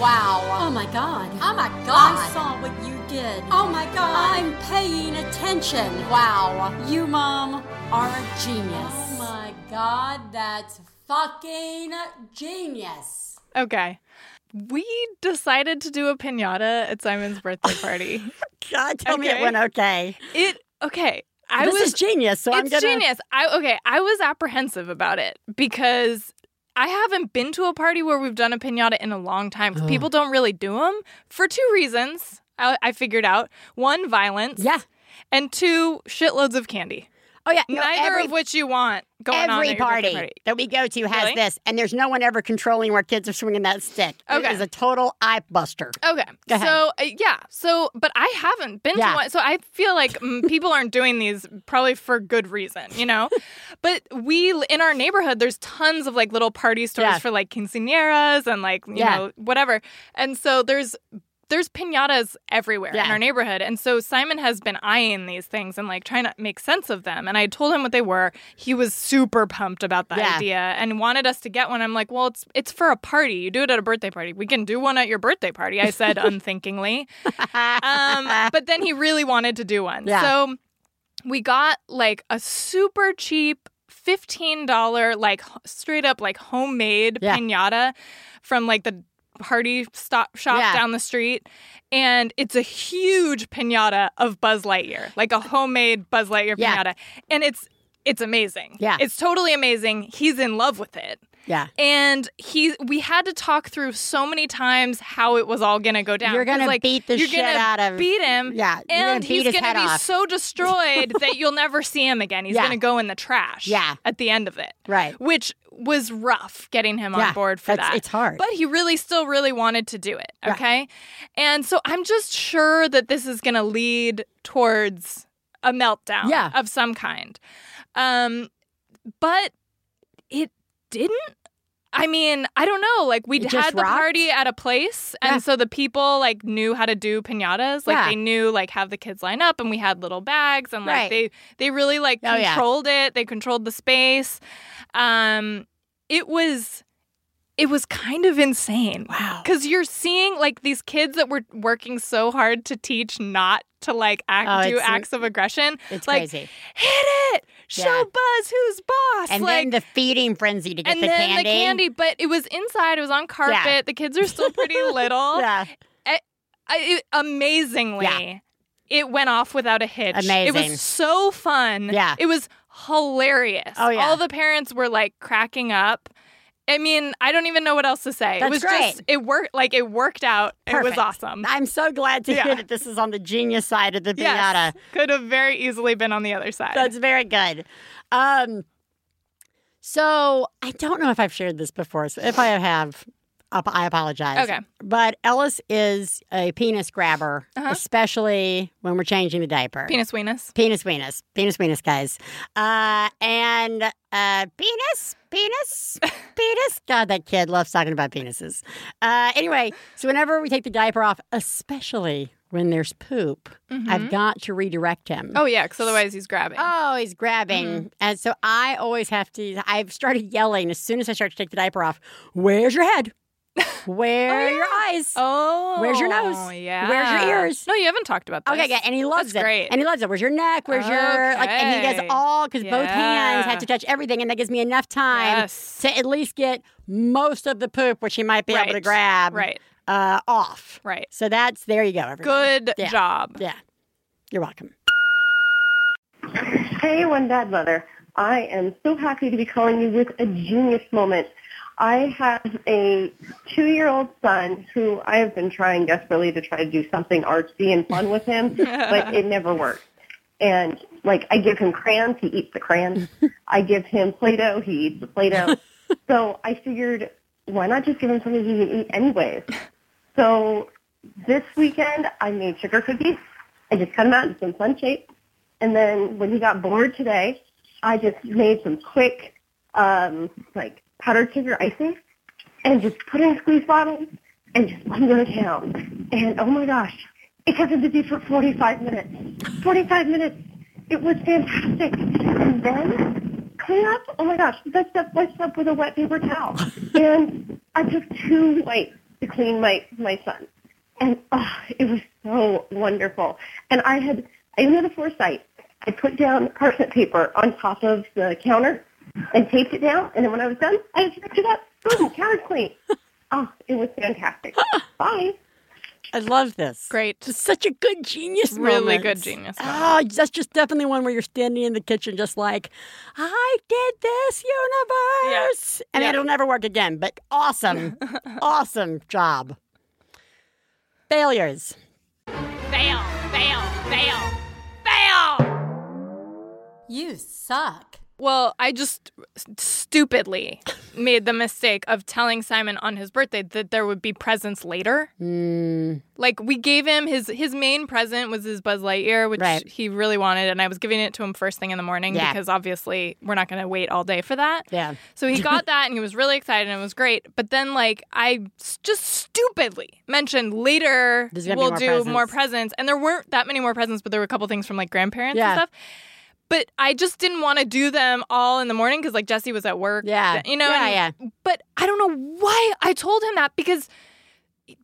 Speaker 6: Wow.
Speaker 7: Oh my god.
Speaker 6: Oh my God.
Speaker 7: I saw what you did.
Speaker 6: Oh my god.
Speaker 7: I'm paying attention.
Speaker 6: Wow.
Speaker 7: You, Mom, are a genius.
Speaker 6: Oh my god, that's fucking genius.
Speaker 2: Okay. We decided to do a pinata at Simon's birthday party.
Speaker 1: God, tell me it went okay.
Speaker 2: it, okay. I
Speaker 1: this
Speaker 2: was
Speaker 1: is genius, so I'm
Speaker 2: it's
Speaker 1: gonna.
Speaker 2: genius. I okay. I was apprehensive about it because I haven't been to a party where we've done a pinata in a long time. 'cause People don't really do them for two reasons. I, I figured out one, violence.
Speaker 1: Yeah.
Speaker 2: And two, shitloads of candy.
Speaker 1: Oh yeah. no,
Speaker 2: Neither
Speaker 1: every,
Speaker 2: of which you want going on
Speaker 1: every
Speaker 2: your birthday
Speaker 1: party, that we go to has
Speaker 2: Really?
Speaker 1: this, and there's no one ever controlling where kids are swinging that stick.
Speaker 2: Okay.
Speaker 1: It is a total eye buster.
Speaker 2: Okay. So, uh, yeah. So, but I haven't been
Speaker 1: Yeah.
Speaker 2: to one. So I feel like mm, people aren't doing these probably for good reason, you know? but we, in our neighborhood, there's tons of like little party stores
Speaker 1: Yeah.
Speaker 2: for like quinceañeras and like, you
Speaker 1: Yeah.
Speaker 2: know, whatever. And so there's, there's pinatas everywhere in our neighborhood. And so Simon has been eyeing these things and like trying to make sense of them. And I told him what they were. He was super pumped about the
Speaker 1: Yeah.
Speaker 2: idea and wanted us to get one. I'm like, well, it's it's for a party. You do it at a birthday party. We can do one at your birthday party, I said unthinkingly. Um, but then he really wanted to do one.
Speaker 1: Yeah.
Speaker 2: So we got like a super cheap $15 like straight up like homemade
Speaker 1: Yeah.
Speaker 2: pinata from like the party stop shop
Speaker 1: Yeah.
Speaker 2: down the street and it's a huge pinata of Buzz Lightyear like a homemade Buzz Lightyear
Speaker 1: Yeah.
Speaker 2: pinata and it's it's amazing
Speaker 1: Yeah.
Speaker 2: it's totally amazing he's in love with it
Speaker 1: Yeah.
Speaker 2: and he we had to talk through so many times how it was all gonna go down
Speaker 1: You're gonna
Speaker 2: like,
Speaker 1: beat the
Speaker 2: you're
Speaker 1: shit
Speaker 2: gonna
Speaker 1: out of-
Speaker 2: beat him
Speaker 1: Yeah, gonna
Speaker 2: and
Speaker 1: beat
Speaker 2: he's gonna be
Speaker 1: off.
Speaker 2: so destroyed that you'll never see him again he's
Speaker 1: Yeah.
Speaker 2: gonna go in the trash
Speaker 1: Yeah.
Speaker 2: at the end of it
Speaker 1: Right.
Speaker 2: which was rough getting him
Speaker 1: Yeah,
Speaker 2: on board for that
Speaker 1: it's hard.
Speaker 2: but he really still really wanted to do it okay and so i'm just sure that this is gonna lead towards a meltdown
Speaker 1: Yeah.
Speaker 2: of some kind um but it didn't I mean, I don't know. Like
Speaker 1: It
Speaker 2: had the
Speaker 1: rocked?
Speaker 2: party at a place, and
Speaker 1: Yeah.
Speaker 2: so the people like knew how to do pinatas. Like
Speaker 1: Yeah.
Speaker 2: they knew like have the kids line up, and we had little bags, and like
Speaker 1: Right.
Speaker 2: they they really like
Speaker 1: Oh, yeah.
Speaker 2: controlled it. They controlled the space. Um, it was it was kind of insane.
Speaker 1: Wow.
Speaker 2: Because you're seeing like these kids that were working so hard to teach not to like act
Speaker 1: Oh,
Speaker 2: do acts of aggression.
Speaker 1: It's
Speaker 2: like,
Speaker 1: crazy.
Speaker 2: Hit it! Show
Speaker 1: Yeah.
Speaker 2: Buzz who's boss.
Speaker 1: And
Speaker 2: like,
Speaker 1: then the feeding frenzy to get
Speaker 2: and
Speaker 1: the
Speaker 2: then
Speaker 1: candy.
Speaker 2: the candy, but it was inside. It was on carpet. The kids are still pretty little.
Speaker 1: Yeah.
Speaker 2: I, it, amazingly,
Speaker 1: Yeah.
Speaker 2: it went off without a hitch.
Speaker 1: Amazing.
Speaker 2: It was so fun.
Speaker 1: Yeah.
Speaker 2: It was hilarious.
Speaker 1: Oh, yeah.
Speaker 2: All the parents were like cracking up. I mean, I don't even know what else to say. it was
Speaker 1: great.
Speaker 2: just it worked like it worked out. It was awesome.
Speaker 1: I'm so glad to hear that this is on the genius side of the.
Speaker 2: Yes. Could have very easily been on the other side.
Speaker 1: That's very good. Um, so I don't know if I've shared this before. So if I have, I apologize.
Speaker 2: Okay.
Speaker 1: But Ellis is a penis grabber,
Speaker 2: Uh-huh.
Speaker 1: especially when we're changing the diaper.
Speaker 2: Penis weenus.
Speaker 1: Penis weenus. Penis weenus, guys. Uh, and uh, penis, penis, penis. God, that kid loves talking about penises. Uh, anyway, so whenever we take the diaper off, especially when there's poop, I've
Speaker 2: Mhm.
Speaker 1: got to redirect him.
Speaker 2: Oh yeah, because otherwise he's grabbing.
Speaker 1: Oh, he's grabbing.
Speaker 2: Mm-hmm.
Speaker 1: And so I always have to, I've started yelling as soon as I start to take the diaper off, Where's your head? Where are your eyes?
Speaker 2: Oh,
Speaker 1: Where's your nose?
Speaker 2: Yeah.
Speaker 1: Where's your ears?
Speaker 2: No, you haven't talked about this.
Speaker 1: Okay, yeah, and he loves
Speaker 2: That's
Speaker 1: it.
Speaker 2: great.
Speaker 1: And he loves it. Where's your neck? Where's your like? And he does all because both hands
Speaker 2: Yeah.
Speaker 1: have to touch everything, and that gives me enough time
Speaker 2: Yes.
Speaker 1: to at least get most of the poop, which he might be able to grab,
Speaker 2: Right.
Speaker 1: uh, off.
Speaker 2: Right.
Speaker 1: So that's there you go. Everyone.
Speaker 2: Good
Speaker 1: Yeah.
Speaker 2: job.
Speaker 1: Yeah, you're welcome.
Speaker 8: Hey, One Bad Mother. I am so happy to be calling you with a genius moment. I have a two-year-old son who I have been trying desperately to try to do something artsy and fun with him, but it never works. And like I give him crayons, he eats the crayons. I give him Play-Doh, he eats the Play-Doh. so I figured, why not just give him something he can eat anyways? So this weekend I made sugar cookies. I just cut them out in some fun shapes. And then when he got bored today, I just made some quick, um, like powdered sugar icing and just put in a squeeze bottles and just let him go to town. And oh my gosh, it kept him busy for 45 minutes. 45 minutes. It was fantastic. And then clean up. Oh my gosh, the step by step with a wet paper towel. and I took two wipes to clean my, my son. And oh, it was so wonderful. And I had, I had the foresight. I put down parchment paper on top of the counter and taped it down. And then when I was done, I just picked it up. Boom, counter's clean. Oh, it was fantastic. Bye.
Speaker 1: I love this.
Speaker 2: Great.
Speaker 1: Just such a good genius
Speaker 2: Really
Speaker 1: moment.
Speaker 2: good genius
Speaker 1: Oh, that's just definitely one where you're standing in the kitchen just like, I did this universe. And
Speaker 2: Yeah.
Speaker 1: it'll never work again. But awesome. awesome job. Failures.
Speaker 2: Fail, fail, fail, fail.
Speaker 9: You suck.
Speaker 2: Well, I just stupidly made the mistake of telling Simon on his birthday that there would be presents later.
Speaker 1: Mm,
Speaker 2: Like we gave him his his main present was his Buzz Lightyear, which
Speaker 1: Right.
Speaker 2: he really wanted, and I was giving it to him first thing in the morning
Speaker 1: Yeah.
Speaker 2: because obviously we're not going to wait all day for that.
Speaker 1: yeah.
Speaker 2: So he got that and he was really excited and it was great. But then, like, I just stupidly mentioned later
Speaker 1: There's gonna be
Speaker 2: we'll
Speaker 1: more
Speaker 2: do
Speaker 1: presents.
Speaker 2: more presents. And there weren't that many more presents, but there were a couple things from like grandparents
Speaker 1: Yeah.
Speaker 2: and stuff. But I just didn't want to do them all in the morning because, like, Jesse was at work.
Speaker 1: Yeah.
Speaker 2: You know?
Speaker 1: Yeah,
Speaker 2: and- But I don't know why I told him that because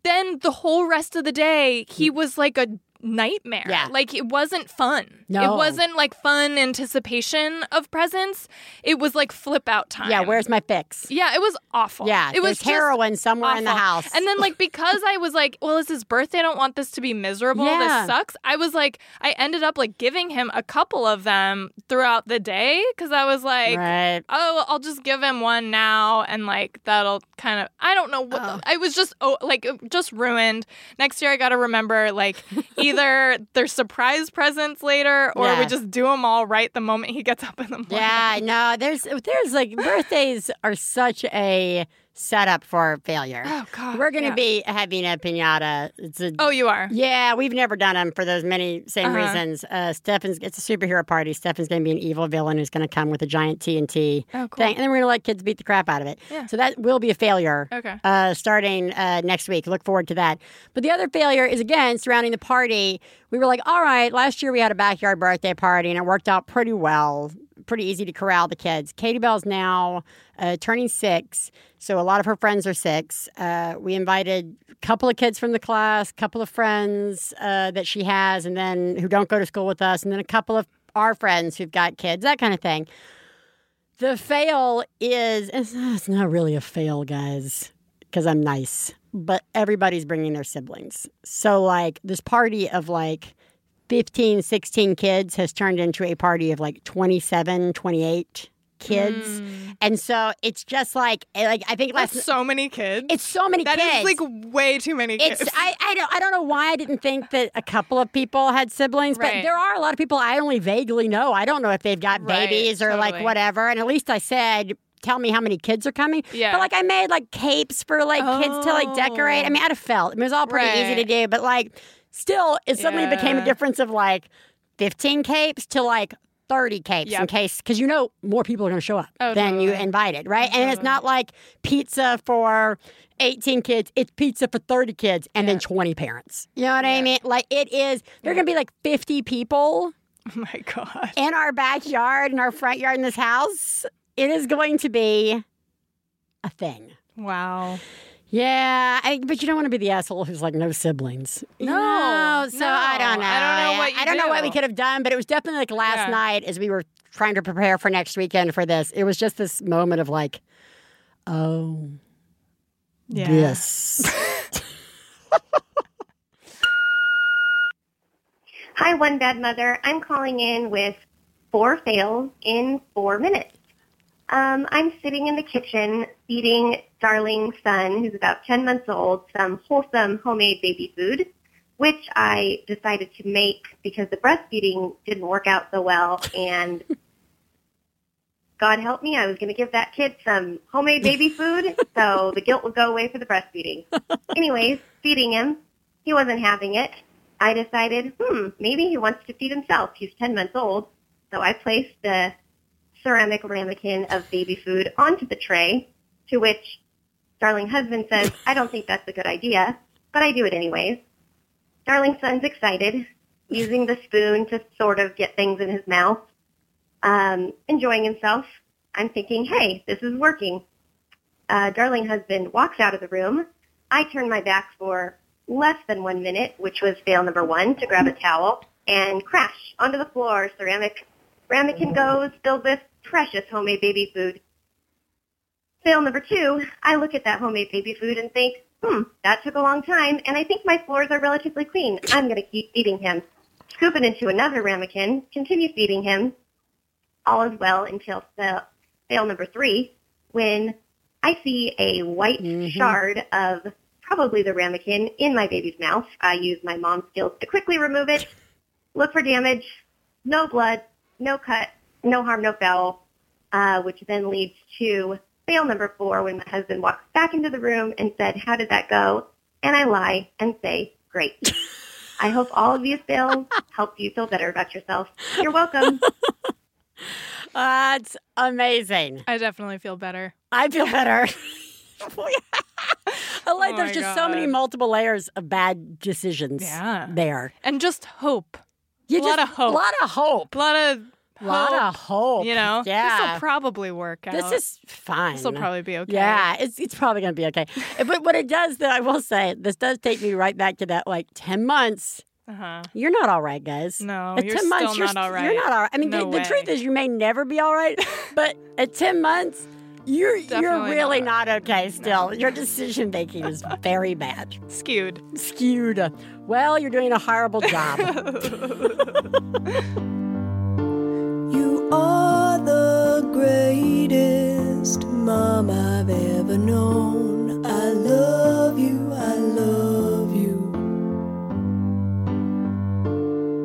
Speaker 2: then the whole rest of the day, he mm. was like a nightmare.
Speaker 1: Yeah.
Speaker 2: Like, it wasn't fun.
Speaker 1: No.
Speaker 2: It wasn't like fun anticipation of presents. It was like flip out time.
Speaker 1: Yeah, where's my fix?
Speaker 2: Yeah, it was awful.
Speaker 1: Yeah,
Speaker 2: it was
Speaker 1: heroin somewhere in the house.
Speaker 2: And then like because I was like, well, it's his birthday. I don't want this to be miserable.
Speaker 1: Yeah.
Speaker 2: This sucks. I was like, I ended up like giving him a couple of them throughout the day because I was like.
Speaker 1: right.
Speaker 2: Oh, I'll just give him one now, and like that'll kind of. I don't know what.
Speaker 1: Oh.
Speaker 2: The, I was just oh, like just ruined. Next year, I got to remember like either there's surprise presents later, or
Speaker 1: Yeah.
Speaker 2: we just do them all right the moment he gets up in the morning.
Speaker 1: Yeah, no, there's there's like birthdays are such a setup for failure.
Speaker 2: Oh God.
Speaker 1: We're going to
Speaker 2: yeah.
Speaker 1: be having a pinata. It's a
Speaker 2: Oh, you are.
Speaker 1: Yeah, we've never done them for those many same
Speaker 2: Uh-huh.
Speaker 1: reasons. Uh, Stefan's it's a superhero party. Stefan's going to be an evil villain who's going to come with a giant TNT
Speaker 2: Oh, cool.
Speaker 1: thing, and then we're going to let kids beat the crap out of it.
Speaker 2: Yeah.
Speaker 1: So that will be a failure.
Speaker 2: Okay.
Speaker 1: Uh, starting uh, next week. Look forward to that. But the other failure is again surrounding the party. We were like, all right, last year we had a backyard birthday party and it worked out pretty well. Pretty easy to corral the kids. Katie Bell's now uh, turning six, so a lot of her friends are six. Uh, we invited a couple of kids from the class, a couple of friends uh, that she has, and then who don't go to school with us, and then a couple of our friends who've got kids, that kind of thing. The fail is it's, it's not really a fail, guys, because I'm nice, but everybody's bringing their siblings. So, like, this party of like 15, 16 kids has turned into a party of like 27, 28 kids. And so it's just like, eh, like I think last
Speaker 2: That's so many kids.
Speaker 1: it's so many
Speaker 2: That is
Speaker 1: kids.
Speaker 2: like way too many kids.
Speaker 1: It's I, I don't I don't know why I didn't think that a couple of people had siblings, but there are a lot of people I only vaguely know. I don't know if they've got
Speaker 2: Right,
Speaker 1: babies or like whatever. And at least I said, tell me how many kids are coming.
Speaker 2: Yeah.
Speaker 1: But like I made like capes for like kids to like decorate. I mean, I'd have felt I mean, it was all pretty easy to do, but like still, it suddenly became a difference of like fifteen capes to like 30 capes in case, because you know more people are going to show up
Speaker 2: Oh,
Speaker 1: than you invited, right? And it's not like pizza for 18 kids, it's pizza for 30 kids and then 20 parents. You know what I mean? Like it is, there are going to be like 50 people
Speaker 2: Oh my god.
Speaker 1: in our backyard, in our front yard in this house. It is going to be a thing.
Speaker 2: Wow.
Speaker 1: Yeah, I, but you don't want to be the asshole who's like no siblings. You
Speaker 2: No,
Speaker 1: know? so I don't know.
Speaker 2: I don't know what you
Speaker 1: I don't know what we could have done, but it was definitely like last
Speaker 2: Yeah.
Speaker 1: night as we were trying to prepare for next weekend for this. It was just this moment of like, oh,
Speaker 2: Yeah.
Speaker 1: this.
Speaker 10: Hi, One Bad Mother. I'm calling in with four fails in four minutes. Um, I'm sitting in the kitchen feeding darling son, who's about 10 months old, some wholesome homemade baby food, which I decided to make because the breastfeeding didn't work out so well. And God help me, I was going to give that kid some homemade baby food, so the guilt would go away for the breastfeeding. Anyways, feeding him, he wasn't having it. I decided, hmm, maybe he wants to feed himself. He's 10 months old. So I placed the ceramic ramekin of baby food onto the tray, to which darling husband says, I don't think that's a good idea, but I do it anyways. Darling son's excited, using the spoon to sort of get things in his mouth, um, enjoying himself. I'm thinking, hey, this is working. Uh, darling husband walks out of the room. I turn my back for less than one minute, which was fail number one, to grab a towel and crash onto the floor. Ceramic ramekin goes filled with precious homemade baby food. Fail number two, I look at that homemade baby food and think, hmm, that took a long time, and I think my floors are relatively clean. I'm going to keep feeding him. Scoop it into another ramekin, continue feeding him. All is well until fail, fail number three, when I see a white shard of probably the ramekin in my baby's mouth. I use my mom's skills to quickly remove it, look for damage, no blood, no cut, no harm, no foul, uh, which then leads to fail number four when my husband walks back into the room and said, how did that go? And I lie and say, great. I hope all of these fails help you feel better about yourself. You're welcome.
Speaker 1: That's amazing.
Speaker 2: I definitely feel better.
Speaker 1: I feel better. I like
Speaker 2: Oh
Speaker 1: there's
Speaker 2: my
Speaker 1: just so many multiple layers of bad decisions
Speaker 2: Yeah.
Speaker 1: there.
Speaker 2: And just hope.
Speaker 1: You
Speaker 2: A lot of hope.
Speaker 1: A lot of hope.
Speaker 2: A lot of
Speaker 1: A lot
Speaker 2: hope,
Speaker 1: of hope.
Speaker 2: You know?
Speaker 1: Yeah.
Speaker 2: This will probably work out.
Speaker 1: This is fine.
Speaker 2: This will probably be okay.
Speaker 1: Yeah, it's it's probably going to be okay. but what it does, though, I will say, this does take me right back to that like ten months.
Speaker 2: Uh-huh.
Speaker 1: You're not all right, guys.
Speaker 2: No,
Speaker 1: at
Speaker 2: you're
Speaker 1: 10
Speaker 2: still
Speaker 1: months, you're,
Speaker 2: not all
Speaker 1: You're not all right. I mean,
Speaker 2: No
Speaker 1: the, the truth is, you may never be all right, but at ten months, you're you're really
Speaker 2: not
Speaker 1: not okay. Still, your decision making is very bad,
Speaker 2: Skewed.
Speaker 1: skewed. Well, you're doing a horrible job.
Speaker 11: You are the greatest mom I've ever known. I love you, I love you.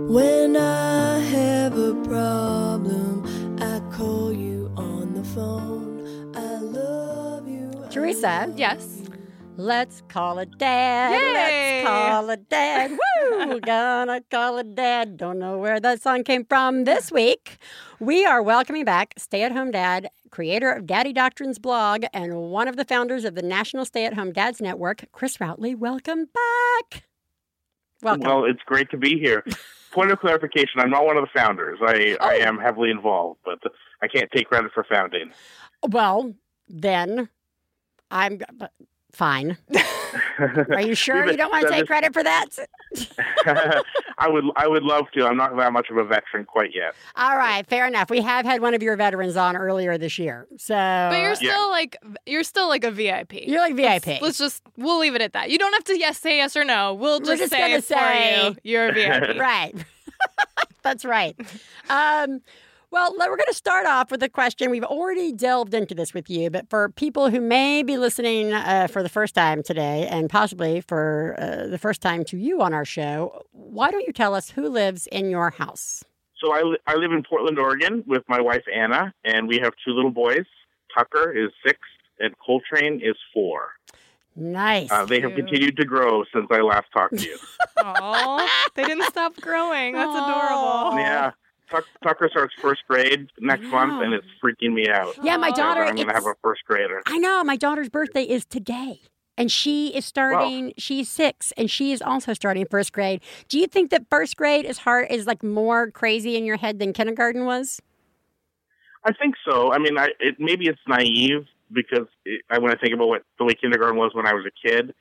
Speaker 11: When I have a problem, I call you on the phone. I love you. I
Speaker 1: Theresa,
Speaker 2: Yes.
Speaker 1: let's call it dad.
Speaker 2: Yay!
Speaker 1: Let's call it dad. Woo! Gonna call it dad. Don't know where that song came from this week. We are welcoming back stay at home dad, creator of Daddy Doctrines blog, and one of the founders of the National Stay at Home Dads Network, Chris Routly. Welcome back. Welcome.
Speaker 12: Well, it's great to be here. Point of clarification: I'm not one of the founders. I, I
Speaker 1: Oh.
Speaker 12: am heavily involved, but I can't take credit for founding.
Speaker 1: Well, then I'm fine. Are you sure
Speaker 12: but
Speaker 1: you don't want to take
Speaker 12: is-
Speaker 1: credit for that?
Speaker 12: I would I would love to. I'm not that much of a veteran quite yet.
Speaker 1: All right, fair enough. We have had one of your veterans on earlier this year, so
Speaker 2: But you're still like you're still like a VIP.
Speaker 1: You're like VIP.
Speaker 2: Let's, let's just we'll leave it at that. You don't have to yes say yes or no. We'll just,
Speaker 1: just
Speaker 2: say
Speaker 1: gonna say-
Speaker 2: for you. You're a VIP.
Speaker 1: right. That's right. Um, well, we're going to start off with a question. We've already delved into this with you, but for people who may be listening uh, for the first time today, and possibly for uh, the first time to you on our show, why don't you tell us who lives in your house?
Speaker 12: So I, li- I live in Portland, Oregon, with my wife Anna, and we have two little boys. Tucker is six, and Coltrane is four.
Speaker 1: Nice.
Speaker 12: Uh, they have continued to grow since I last talked to you.
Speaker 2: Aw, they didn't stop growing. That's adorable.
Speaker 12: Yeah, Tuck, Tucker starts first grade next month, and it's freaking me out.
Speaker 1: Yeah, my daughter.
Speaker 12: I'm going to have a first grader.
Speaker 1: I know my daughter's birthday is today. And she is starting, she's six, and she is also starting first grade. Do you think that first grade is hard, is like more crazy in your head than kindergarten was?
Speaker 12: I think so. I mean, I it, maybe it's naive because it, I, when I think about what the way kindergarten was when I was a kid,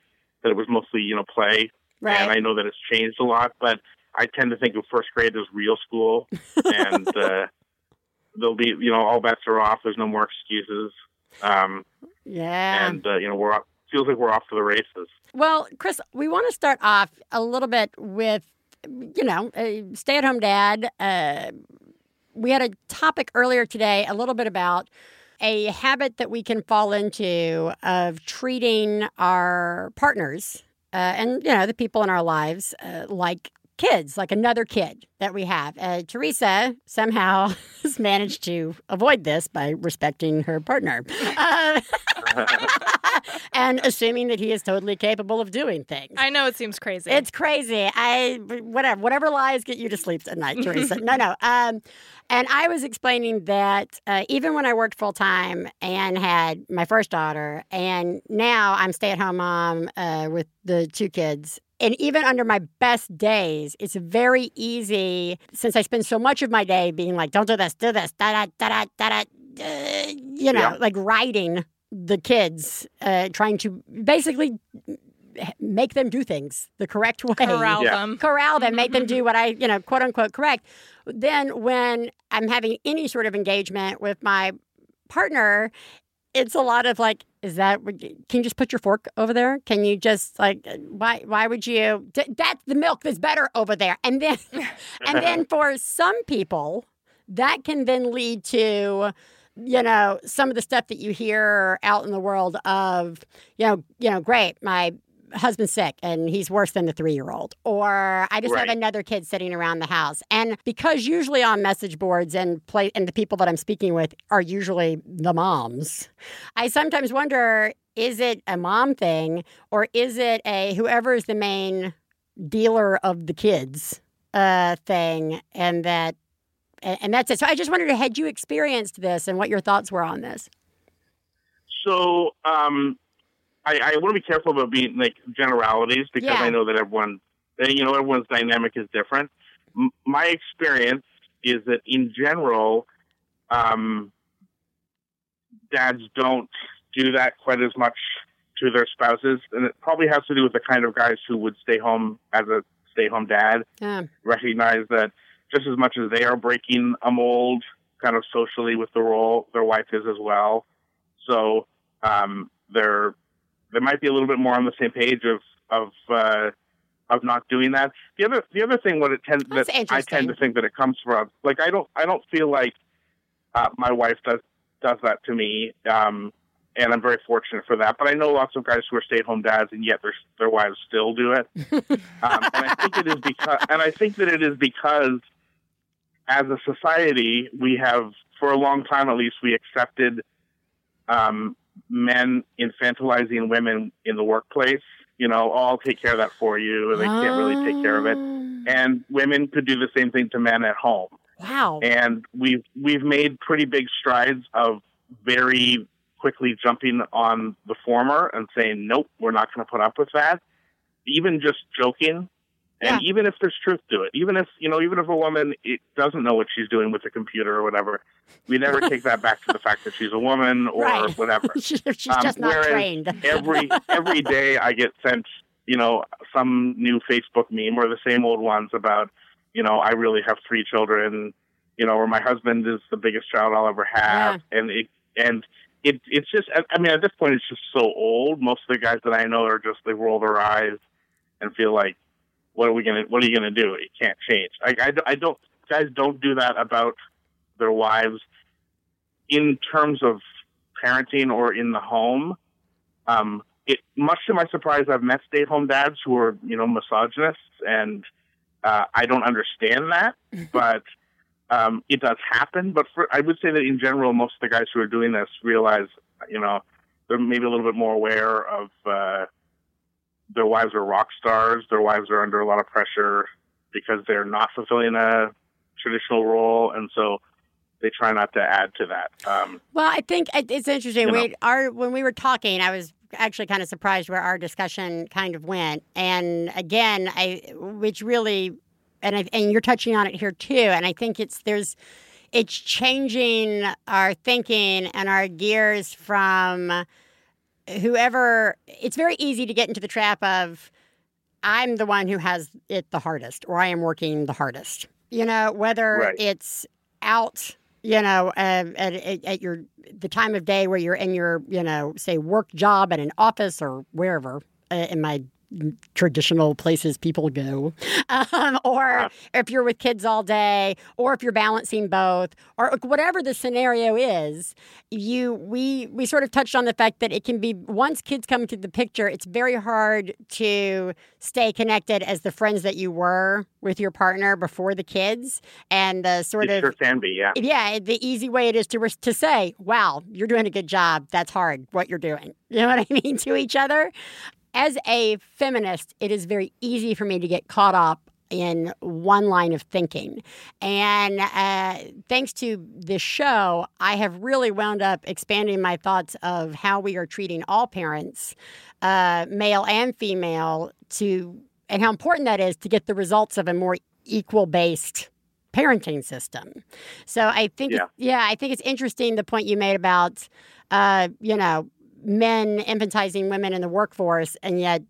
Speaker 12: that it was mostly you know play,
Speaker 1: Right.
Speaker 12: and I know that it's changed a lot. But I tend to think of first grade as real school, and uh, there'll be you know all bets are off. There's no more excuses, um,
Speaker 1: Yeah.
Speaker 12: and uh, you know we're off, feels like we're off to the races.
Speaker 1: Well, Chris, we want to start off a little bit with, you know, a stay at home dad. Uh, we had a topic earlier today, a little bit about a habit that we can fall into of treating our partners uh, and, you know, the people in our lives uh, like kids, like another kid that we have. Uh, Theresa somehow has managed to avoid this by respecting her partner. Uh, and assuming that he is totally capable of doing things.
Speaker 2: I know it seems crazy.
Speaker 1: It's crazy. I whatever whatever lies get you to sleep at night, Theresa. no, no. Um, and I was explaining that uh, even when I worked full time and had my first daughter, and now I'm stay at home mom uh, with the two kids. And even under my best days, it's very easy since I spend so much of my day being like, "Don't do this, do this, da da da da da da," uh, you know,
Speaker 12: Yeah.
Speaker 1: like riding the kids, uh, trying to basically make them do things the correct way.
Speaker 2: Corral Yeah. them.
Speaker 1: Corral them, make them do what I, you know, quote unquote correct. Then when I'm having any sort of engagement with my partner, it's a lot of like, is that, can you just put your fork over there? Can you just like, why, why would you, that's the milk that's better over there. And then, and then for some people, that can then lead to, you know, some of the stuff that you hear out in the world of, you know, you know, great, my husband's sick and he's worse than the three year old. Or I just
Speaker 12: Right.
Speaker 1: have another kid sitting around the house. And because usually on message boards and play and the people that I'm speaking with are usually the moms, I sometimes wonder is it a mom thing or is it a whoever is the main dealer of the kids uh, thing and that and, and that's it. So I just wondered had you experienced this and what your thoughts were on this?
Speaker 12: So um, I, I want to be careful about being like generalities because
Speaker 1: Yeah.
Speaker 12: I know that everyone, you know, everyone's dynamic is different. M- my experience is that in general, um, dads don't do that quite as much to their spouses, and it probably has to do with the kind of guys who would stay home as a stay-home dad.
Speaker 1: Yeah.
Speaker 12: Recognize that just as much as they are breaking a mold, kind of socially with the role, their wife is as well. So um, they're they might be a little bit more on the same page of of uh, of not doing that. The other the other thing, what it tends that I tend to think that it comes from, like I don't I don't feel like uh, my wife does does that to me, um, and I'm very fortunate for that. But I know lots of guys who are stay at home dads, and yet their their wives still do it. um, and I think it is because, and I think that it is because, as a society, we have for a long time at least we accepted um, men infantilizing women in the workplace. You know, I'll take care of that for you, and they can't really take care of it. Ah. And women could do the same thing to men at home.
Speaker 1: Wow.
Speaker 12: And we've we've made pretty big strides of very quickly jumping on the former and saying, nope, we're not going to put up with that. Even just joking. And even if there's truth to it, even if, you know, even if a woman it doesn't know what she's doing with the computer or whatever, we never take that back to the fact that she's a woman or
Speaker 1: Right.
Speaker 12: whatever.
Speaker 1: She's
Speaker 12: Um,
Speaker 1: just not trained.
Speaker 12: every every day I get sent, you know, some new Facebook meme or the same old ones about, you know, I really have three children, you know, or my husband is the biggest child I'll ever have, and it and it it's just I mean at this point it's just so old. Most of the guys that I know are just they roll their eyes and feel like, what are we gonna what are you gonna do? It can't change. I I, I don't guys don't do that about their wives in terms of parenting or in the home. Um, it much to my surprise, I've met stay-at-home dads who are you know misogynists, and uh, I don't understand that, but um, it does happen. But for, I would say that in general, most of the guys who are doing this realize, you know, they're maybe a little bit more aware of uh, their wives are rock stars. Their wives are under a lot of pressure because they're not fulfilling a traditional role, and so they try not to add to that. Um,
Speaker 1: Well, I think it's interesting.
Speaker 12: Know.
Speaker 1: We our when we were talking, I was actually kind of surprised where our discussion kind of went. And again, I which really, and I, and you're touching on it here too. And I think it's there's it's changing our thinking and our gears from whoever. It's very easy to get into the trap of I'm the one who has it the hardest, or I am working the hardest. You know, whether
Speaker 12: Right.
Speaker 1: it's out, you know, uh, at, at, at your the time of day where you're in your, you know, say work job at an office or wherever uh, in my traditional places people go, um, or if you're with kids all day, or if you're balancing both, or whatever the scenario is, you we we sort of touched on the fact that it can be once kids come into the picture, it's very hard to stay connected as the friends that you were with your partner before the kids, and the sort
Speaker 12: it
Speaker 1: of
Speaker 12: sure can be, yeah.
Speaker 1: yeah, the easy way it is to to say, "Wow, you're doing a good job. That's hard. What you're doing." You know what I mean to each other. As a feminist, it is very easy for me to get caught up in one line of thinking, and uh, thanks to this show, I have really wound up expanding my thoughts of how we are treating all parents, uh, male and female, to and how important that is to get the results of a more equal based parenting system. So I think,
Speaker 12: Yeah.
Speaker 1: yeah, I think it's interesting the point you made about, uh, you know, men infantizing women in the workforce, and yet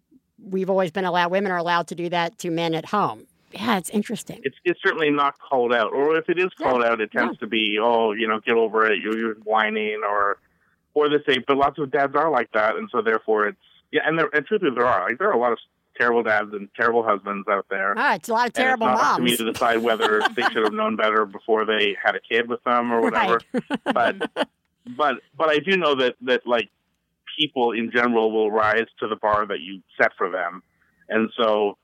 Speaker 1: we've always been allowed women are allowed to do that to men at home. Yeah, it's interesting.
Speaker 12: It's it's certainly not called out, or if it is called out, it tends to be, oh, you know, get over it. You're, you're whining, or or they say, but lots of dads are like that, and so therefore it's yeah. And there, and truthfully, there are like there are a lot of terrible dads and terrible husbands out there.
Speaker 1: Ah, it's a lot of
Speaker 12: And
Speaker 1: terrible
Speaker 12: it's not up to me to decide whether they should have known better before they had a kid with them or whatever. but but but I do know that that like people in general will rise to the bar that you set for them, and so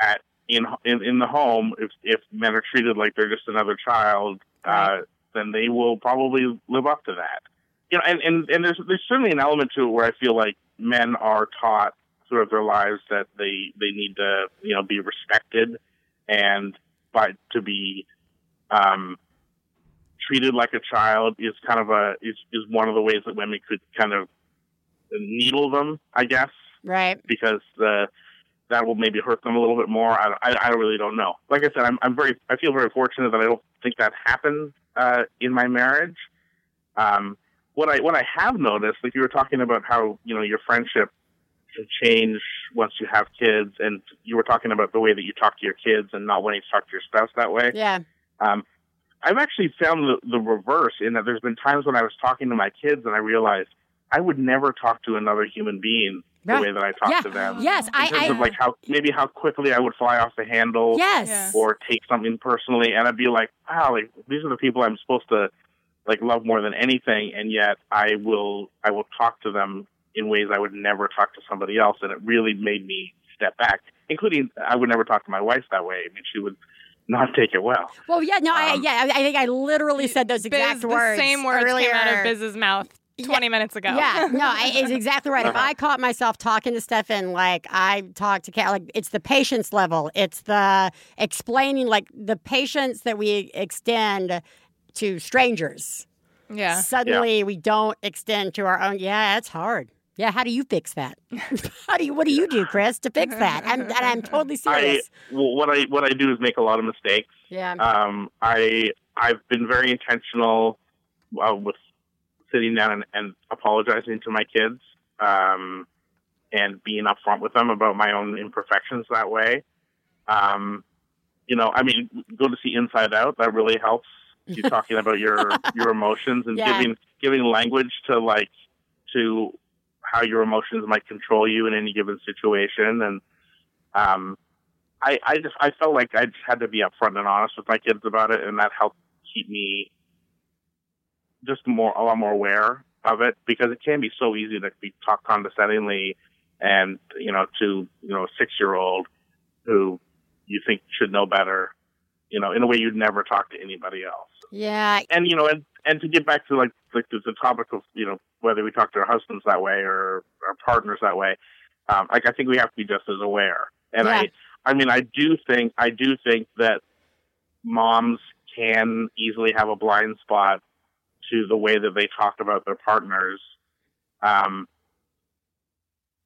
Speaker 12: at in in, in the home, if if men are treated like they're just another child, uh, then they will probably live up to that. You know, and, and, and there's there's certainly an element to it where I feel like men are taught throughout their lives that they they need to you know be respected and by to be um, treated like a child is kind of a is is one of the ways that women could kind of needle them, I guess,
Speaker 1: right.
Speaker 12: because uh, that will maybe hurt them a little bit more. I, I, I really don't know. Like I said, I'm, I'm very I feel very fortunate that I don't think that happened uh, in my marriage. Um, what I what I have noticed, like you were talking about how you know your friendship can change once you have kids, and you were talking about the way that you talk to your kids and not wanting to talk to your spouse that way.
Speaker 1: Yeah.
Speaker 12: Um, I've actually found the, the reverse in that there's been times when I was talking to my kids and I realized I would never talk to another human being the
Speaker 1: Right.
Speaker 12: way that I talk
Speaker 1: Yeah.
Speaker 12: to them.
Speaker 1: Yes,
Speaker 12: in
Speaker 1: I-
Speaker 12: terms
Speaker 1: I-
Speaker 12: of like how maybe how quickly I would fly off the handle,
Speaker 1: Yes.
Speaker 12: Or take something personally, and I'd be like, wow, like these are the people I'm supposed to like love more than anything, and yet I will I will talk to them in ways I would never talk to somebody else, and it really made me step back. Including, I would never talk to my wife that way. I mean, she would not take it well.
Speaker 1: Well, yeah, no, I,
Speaker 12: Um,
Speaker 1: yeah, I I think I literally said those exact
Speaker 2: Biz,
Speaker 1: words.
Speaker 2: the same words
Speaker 1: earlier.
Speaker 2: came out of Biz's mouth 20 minutes ago.
Speaker 1: Yeah, no, I, it's exactly right. If
Speaker 2: Uh-huh.
Speaker 1: I caught myself talking to Stefan like I talk to Kat, like it's the patience level, it's the explaining, like the patience that we extend to strangers.
Speaker 2: Yeah.
Speaker 1: Suddenly we don't extend to our own. Yeah, it's hard. Yeah, how do you fix that? how do you? What do you do, Chris, to fix that? I'm, and I'm totally
Speaker 12: I
Speaker 1: serious.
Speaker 12: well, what I what I do is make a lot of mistakes.
Speaker 1: Yeah.
Speaker 12: Um, I I've been very intentional uh, with sitting down and, and apologizing to my kids, um, and being upfront with them about my own imperfections that way. Um, you know, I mean, go to see Inside Out. That really helps. You talking about your your emotions and
Speaker 13: Yeah.
Speaker 12: giving giving language to like to how your emotions might control you in any given situation and um I, I just I felt like I just had to be upfront and honest with my kids about it, and that helped keep me just more a lot more aware of it because it can be so easy to be talk condescendingly and you know to you know a six year old who you think should know better, you know, in a way you'd never talk to anybody else.
Speaker 1: Yeah.
Speaker 12: And you know, and and to get back to like like the, the topic of you know whether we talk to our husbands that way or our partners that way, um, like I think we have to be just as aware. And
Speaker 13: Yeah.
Speaker 12: I, I mean, I do think I do think that moms can easily have a blind spot to the way that they talk about their partners, um,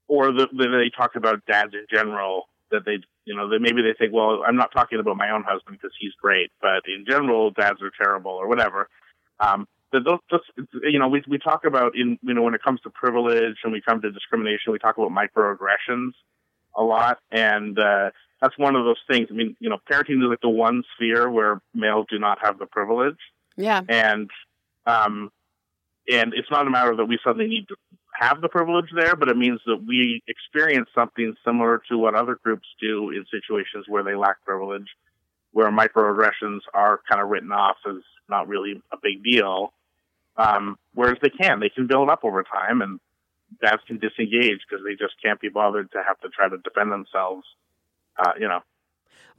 Speaker 12: or the, that they talk about dads in general. That they, you know, that maybe they think, well, I'm not talking about my own husband because he's great, but in general, dads are terrible or whatever. Um, that those, just, you know, we we talk about in, you know, when it comes to privilege and we come to discrimination, we talk about microaggressions a lot, and uh, that's one of those things. I mean, you know, parenting is like the one sphere where males do not have the privilege,
Speaker 1: Yeah.
Speaker 12: and um, and it's not a matter that we suddenly need to have the privilege there, but it means that we experience something similar to what other groups do in situations where they lack privilege, where microaggressions are kind of written off as not really a big deal. Um, whereas they can, they can build up over time, and dads can disengage because they just can't be bothered to have to try to defend themselves. Uh, you know,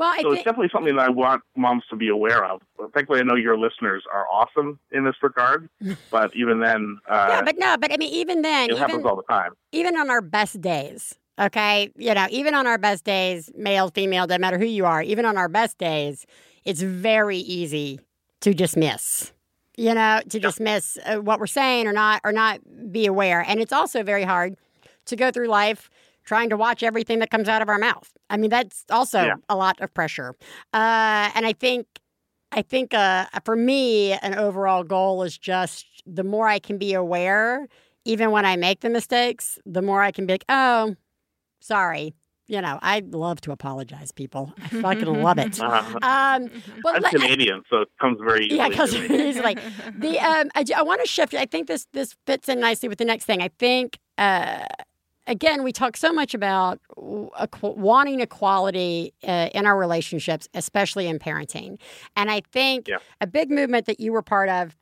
Speaker 1: Well,
Speaker 12: so it's definitely something that I want moms to be aware of. Thankfully, I know your listeners are awesome in this regard. But even then, uh,
Speaker 1: yeah, but no, but I mean, even then,
Speaker 12: it happens all the time.
Speaker 1: even on our best days, okay, you know, even on our best days, male, female, doesn't matter who you are, even on our best days, it's very easy to dismiss. You know, to dismiss uh, what we're saying or not, or not be aware. And it's also very hard to go through life trying to watch everything that comes out of our mouth. I mean, that's also
Speaker 12: Yeah.
Speaker 1: a lot of pressure. Uh, and I think, I think uh, for me, an overall goal is just the more I can be aware, even when I make the mistakes, the more I can be like, oh, sorry. You know, I love to apologize, people. I fucking love it.
Speaker 12: Uh-huh.
Speaker 1: Um, but
Speaker 12: I'm
Speaker 1: let-
Speaker 12: Canadian, so it comes very easily.
Speaker 1: yeah,
Speaker 12: to
Speaker 1: because
Speaker 12: me.
Speaker 1: easily. The um, I, I want to shift. I think this this fits in nicely with the next thing. I think uh, again we talk so much about wanting equality uh, in our relationships, especially in parenting, and I think
Speaker 12: Yeah.
Speaker 1: a big movement that you were part of.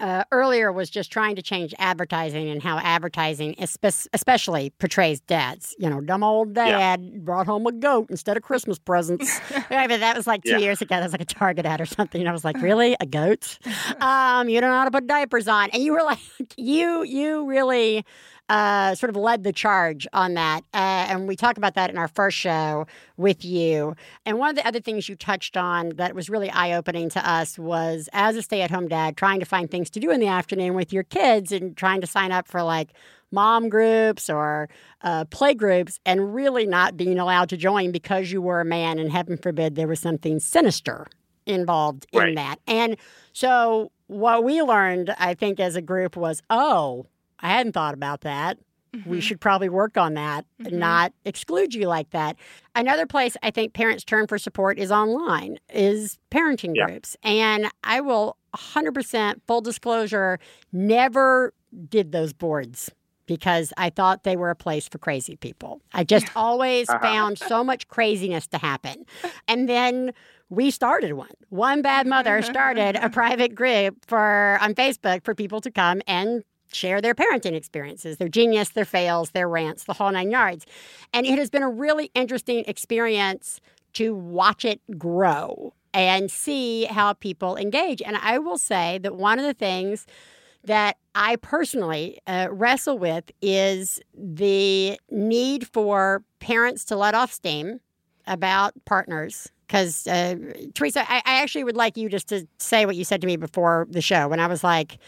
Speaker 1: Uh, earlier was just trying to change advertising and how advertising, especially portrays dads. You know, dumb old
Speaker 12: Yeah.
Speaker 1: dad brought home a goat instead of Christmas presents. I mean, that was like two
Speaker 12: Yeah.
Speaker 1: years ago. That was like a Target ad or something. And I was like, really, a goat? Um, you don't know how to put diapers on, and you were like, you you really uh, sort of led the charge on that. Uh, and we talked about that in our first show with you. And one of the other things you touched on that was really eye opening to us was as a stay at home dad, trying to find things to do in the afternoon with your kids and trying to sign up for like mom groups or uh, play groups and really not being allowed to join because you were a man and heaven forbid there was something sinister involved in that. And so what we learned, I think, as a group was, oh, I hadn't thought about that. We should probably work on that and not exclude you like that. Another place I think parents turn for support is online, is parenting
Speaker 12: Yeah.
Speaker 1: groups. And I will 100% full disclosure never did those boards because I thought they were a place for crazy people. I just always
Speaker 12: Uh-huh.
Speaker 1: found so much craziness to happen. And then we started one. One bad mother started a private group for on Facebook for people to come and share their parenting experiences, their genius, their fails, their rants, the whole nine yards. And it has been a really interesting experience to watch it grow and see how people engage. And I will say that one of the things that I personally uh, wrestle with is the need for parents to let off steam about partners. Because, uh, Theresa, I, I actually would like you just to say what you said to me before the show when I was like,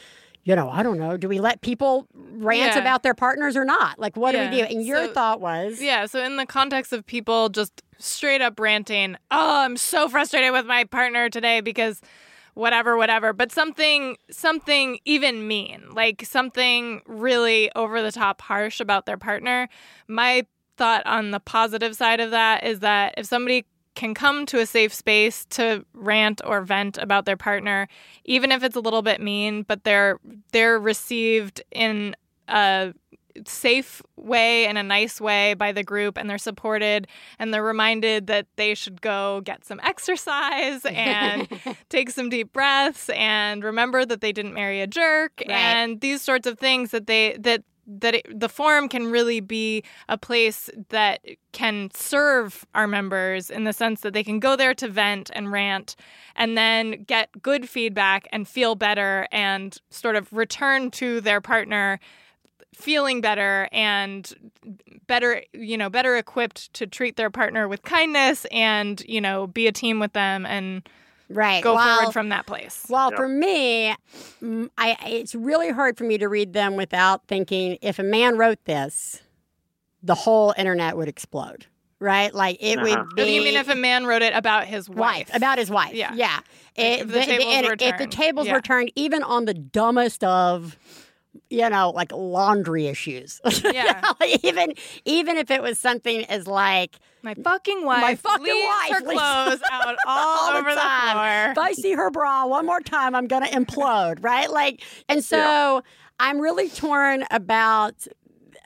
Speaker 1: you know, I don't know. Do we let people rant
Speaker 2: Yeah.
Speaker 1: about their partners or not? Like, what do we do? And your
Speaker 2: So-
Speaker 1: thought was,
Speaker 2: Yeah, so in the context of people just straight up ranting, "Oh, I'm so frustrated with my partner today because whatever whatever," but something something even mean, like something really over the top harsh about their partner. My thought on the positive side of that is that if somebody can come to a safe space to rant or vent about their partner, even if it's a little bit mean, but they're they're received in a safe way and a nice way by the group and they're supported and they're reminded that they should go get some exercise and take some deep breaths and remember that they didn't marry a jerk
Speaker 1: Right.
Speaker 2: and these sorts of things that they that that it, the forum can really be a place that can serve our members in the sense that they can go there to vent and rant and then get good feedback and feel better and sort of return to their partner feeling better and better you know better equipped to treat their partner with kindness and you know be a team with them and
Speaker 1: Right.
Speaker 2: go
Speaker 1: Well-
Speaker 2: forward from that place.
Speaker 1: Well,
Speaker 12: Yeah.
Speaker 1: for me, mm, I it's really hard for me to read them without thinking if a man wrote this, the whole internet would explode. Right? Like it
Speaker 12: Uh-huh.
Speaker 1: would be.
Speaker 2: What you mean if a man wrote it about his wife?
Speaker 1: wife about his wife?
Speaker 2: Yeah.
Speaker 1: yeah.
Speaker 2: if the tables
Speaker 1: and
Speaker 2: were
Speaker 1: if the tables
Speaker 2: Yeah.
Speaker 1: were turned, even on the dumbest of, you know, like laundry issues.
Speaker 2: Yeah.
Speaker 1: even even if it was something as like
Speaker 2: My fucking wife
Speaker 1: My fucking
Speaker 2: leaves
Speaker 1: wife
Speaker 2: her clothes out all,
Speaker 1: all
Speaker 2: over
Speaker 1: the time. If I see her bra one more time, I'm gonna implode, right? Like, and so I'm really torn about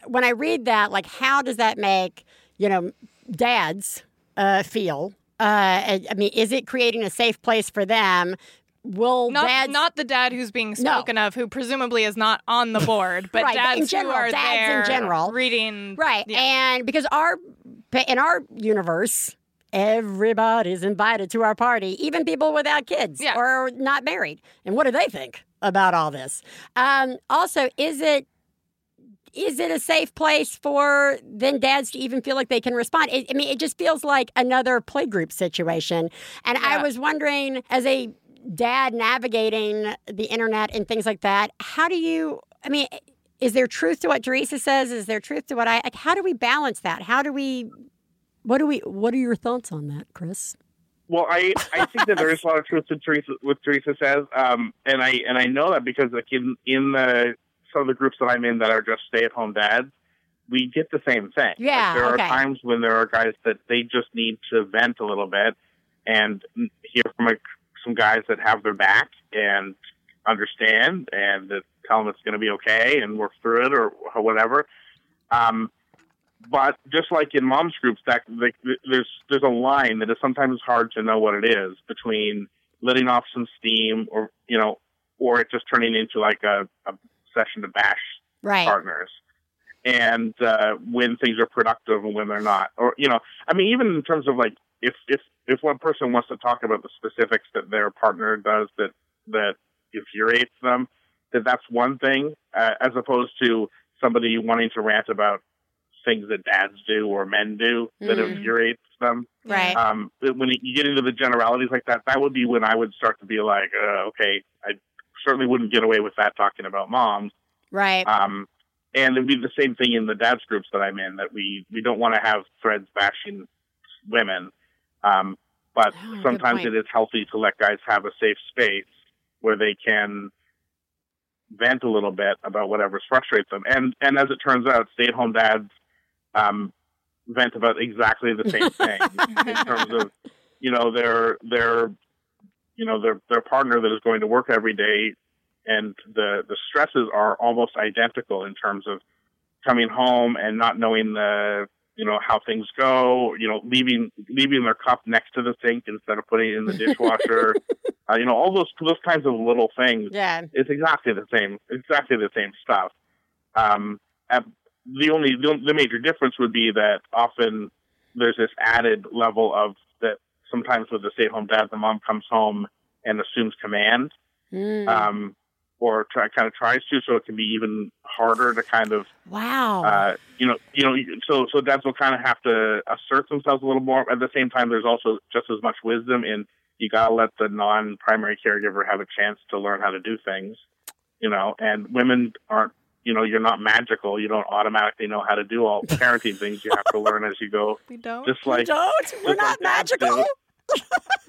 Speaker 1: when I read that. Like, how does that make you know dads uh, feel? Uh, I I mean, is it creating a safe place for them? Will
Speaker 2: Not,
Speaker 1: dads
Speaker 2: not the dad who's being spoken of, who presumably is not on the board, but
Speaker 1: Right, but
Speaker 2: dads
Speaker 1: in general,
Speaker 2: who are
Speaker 1: dads in
Speaker 2: there
Speaker 1: general.
Speaker 2: reading.
Speaker 1: Right.
Speaker 2: Yeah.
Speaker 1: And because our in our universe, everybody's invited to our party, even people without kids
Speaker 2: Yeah.
Speaker 1: or not married. And what do they think about all this? Um, also, is it is it a safe place for then dads to even feel like they can respond? It, I mean, it just feels like another playgroup situation. And I was wondering, as a dad navigating the internet and things like that, how do you? I mean, is there truth to what Theresa says? Is there truth to what I? Like, how do we balance that? How do we? What do we? What are your thoughts on that, Chris?
Speaker 12: Well, I, I think that there is a lot of truth to Theresa what Theresa says, um, and I and I know that because like in in the some of the groups that I'm in that are just stay at home dads, we get the same thing. Like,
Speaker 1: Yeah,
Speaker 12: there
Speaker 1: okay.
Speaker 12: are times when there are guys that they just need to vent a little bit and hear from like, some guys that have their back and understand and that tell them it's going to be okay and work through it or whatever. Um, but just like in moms groups, that like, there's there's a line that is sometimes hard to know what it is between letting off some steam, or you know, or it just turning into like a, a session to bash
Speaker 1: Right.
Speaker 12: partners, and uh, when things are productive and when they're not, or you know, I mean, even in terms of like if if if one person wants to talk about the specifics that their partner does that that infuriates them, that that's one thing, uh, as opposed to somebody wanting to rant about things that dads do or men do that
Speaker 1: Mhm.
Speaker 12: infuriates them.
Speaker 1: Right.
Speaker 12: Um, when you get into the generalities like that, that would be when I would start to be like, uh, okay, I certainly wouldn't get away with that talking about moms.
Speaker 1: Right.
Speaker 12: Um, and it'd be the same thing in the dads groups that I'm in that we, we don't want to have threads bashing women. Um, but
Speaker 1: Oh,
Speaker 12: sometimes it is healthy to let guys have a safe space where they can vent a little bit about whatever frustrates them. And, and as it turns out, stay at home dads, um, vent about exactly the same thing in terms of, you know, their, their, you know, their, their partner that is going to work every day and the the stresses are almost identical in terms of coming home and not knowing the you know how things go you know leaving leaving their cup next to the sink instead of putting it in the dishwasher uh, you know all those those kinds of little things
Speaker 1: Yeah.
Speaker 12: it's exactly the same exactly the same stuff um the only the, major difference would be that often there's this added level of that sometimes with the stay at home dad the mom comes home and assumes command
Speaker 1: Mm.
Speaker 12: um, or try, kind of tries to, so it can be even harder to kind of,
Speaker 1: wow.
Speaker 12: uh, you know, you know, so so dads will kind of have to assert themselves a little more. At the same time, there's also just as much wisdom in you gotta let the non-primary caregiver have a chance to learn how to do things, you know. And women aren't, you know, you're not magical. You don't automatically know how to do all parenting things. You have to learn as you go.
Speaker 2: We don't.
Speaker 12: Just like we
Speaker 1: don't. We're not
Speaker 12: like
Speaker 1: magical.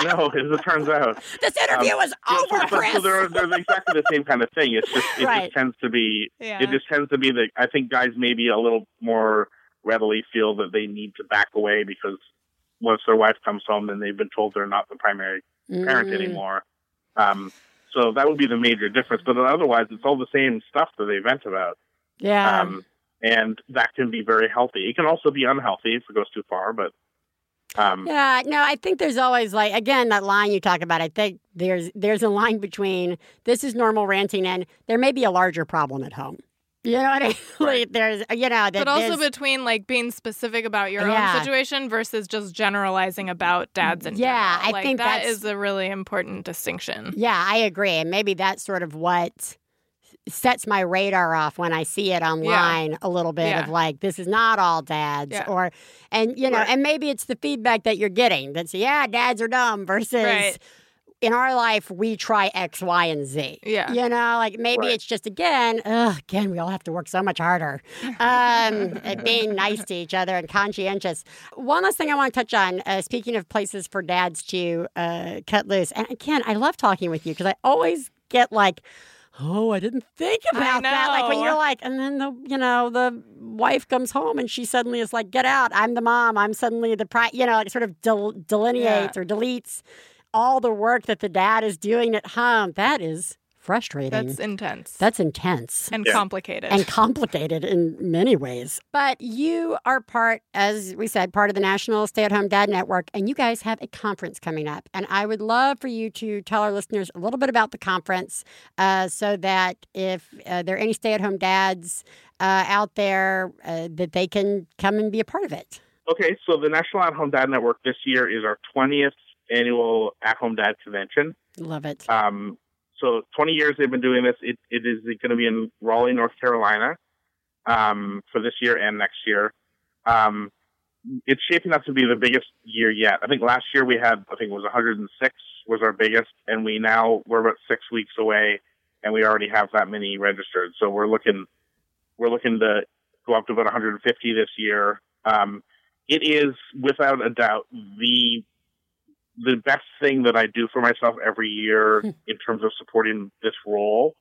Speaker 12: No, as it turns out.
Speaker 1: This interview
Speaker 12: Um,
Speaker 1: is over,
Speaker 12: so,
Speaker 1: Chris.
Speaker 12: so they're, they're exactly the same kind of thing. It's just it
Speaker 1: Right.
Speaker 12: just tends to be
Speaker 2: Yeah.
Speaker 12: it just tends to be that I think guys maybe a little more readily feel that they need to back away because once their wife comes home, then they've been told they're not the primary parent
Speaker 1: Mm.
Speaker 12: anymore. Um, so that would be the major difference. But otherwise, it's all the same stuff that they vent about.
Speaker 1: Yeah.
Speaker 12: Um, and that can be very healthy. It can also be unhealthy if it goes too far, but um,
Speaker 1: Yeah, no, I think there's always like again that line you talk about. I think there's there's a line between this is normal ranting and there may be a larger problem at home. You know what I mean? Like, there's you know that
Speaker 2: But also between like being specific about your
Speaker 1: Yeah.
Speaker 2: own situation versus just generalizing about dads and
Speaker 1: Yeah,
Speaker 2: general.
Speaker 1: I
Speaker 2: Like,
Speaker 1: think that's-
Speaker 2: a really important distinction.
Speaker 1: yeah, I agree, and maybe that's sort of what sets my radar off when I see it online a little bit of like this is not all dads
Speaker 2: Yeah.
Speaker 1: or and you know
Speaker 12: Right.
Speaker 1: and maybe it's the feedback that you're getting that's yeah dads are dumb versus
Speaker 2: Right.
Speaker 1: in our life we try X, Y, and Z.
Speaker 2: Yeah.
Speaker 1: You know, like maybe
Speaker 12: Right.
Speaker 1: it's just again, ugh, again, we all have to work so much harder. Um, at being nice to each other and conscientious. One last thing I want to touch on, uh, speaking of places for dads to uh, cut loose. And again, I love talking with you because I always get like, Oh, I didn't think about that. Like when you're like, and then the you know the wife comes home and she suddenly is like, "Get out! I'm the mom. I'm suddenly the pri-," you know, like sort of del- delineates or deletes all the work that the dad is doing at home. That is frustrating.
Speaker 2: That's intense.
Speaker 1: That's intense
Speaker 2: and
Speaker 12: Yeah.
Speaker 2: complicated.
Speaker 1: and complicated in many ways. But you are part, as we said, part of the National Stay at Home Dad Network, and you guys have a conference coming up. And I would love for you to tell our listeners a little bit about the conference uh, so that if uh, there are any stay at home dads uh, out there, uh, that they can come and be a part of it.
Speaker 12: Okay, so the National At Home Dad Network this year is our 20th annual At Home Dad Convention.
Speaker 1: Love it.
Speaker 12: Um, so 20 years they've been doing this. It, it is going to be in Raleigh, North Carolina, um, for this year and next year. Um, it's shaping up to be the biggest year yet. I think last year we had, I think it was 106 was our biggest, and we now we're about six weeks away, and we already have that many registered. So we're looking, we're looking to go up to about 150 this year. Um, it is without a doubt the the best thing that I do for myself every year in terms of supporting this role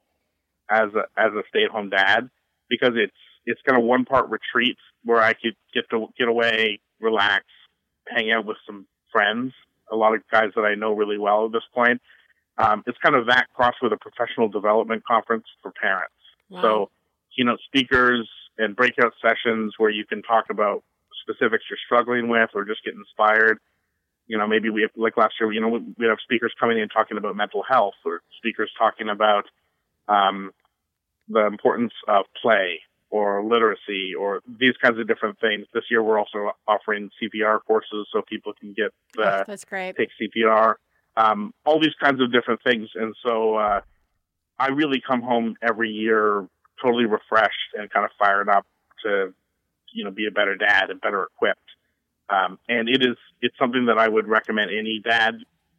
Speaker 12: as a as a stay at home dad because it's it's kind of one part retreat where I could get to get away, relax, hang out with some friends, a lot of guys that I know really well at this point. Um, it's kind of that cross with a professional development conference for parents. So keynote speakers and breakout sessions where you can talk about specifics you're struggling with or just get inspired you know, maybe we have, like last year, you know, we- we'd have speakers coming in talking about mental health or speakers talking about, um, the importance of play or literacy or these kinds of different things. This year, we're also offering CPR courses so people can get, uh,
Speaker 1: Oh, that's great.
Speaker 12: take CPR, um, all these kinds of different things. And so, uh, I really come home every year totally refreshed and kind of fired up to, you know, be a better dad and better equipped. Um, and it is, it's something that I would recommend any dad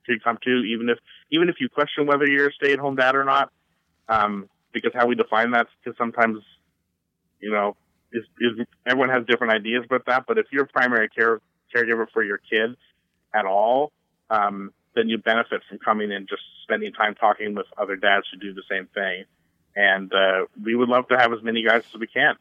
Speaker 12: to come to, even if, even if you question whether you're a stay at home dad or not. Um, because how we define that, because sometimes, you know, is, is everyone has different ideas about that. But if you're a primary care caregiver for your kids at all, um, then you benefit from coming and just spending time talking with other dads who do the same thing. And uh, we would love to have as many guys as we can.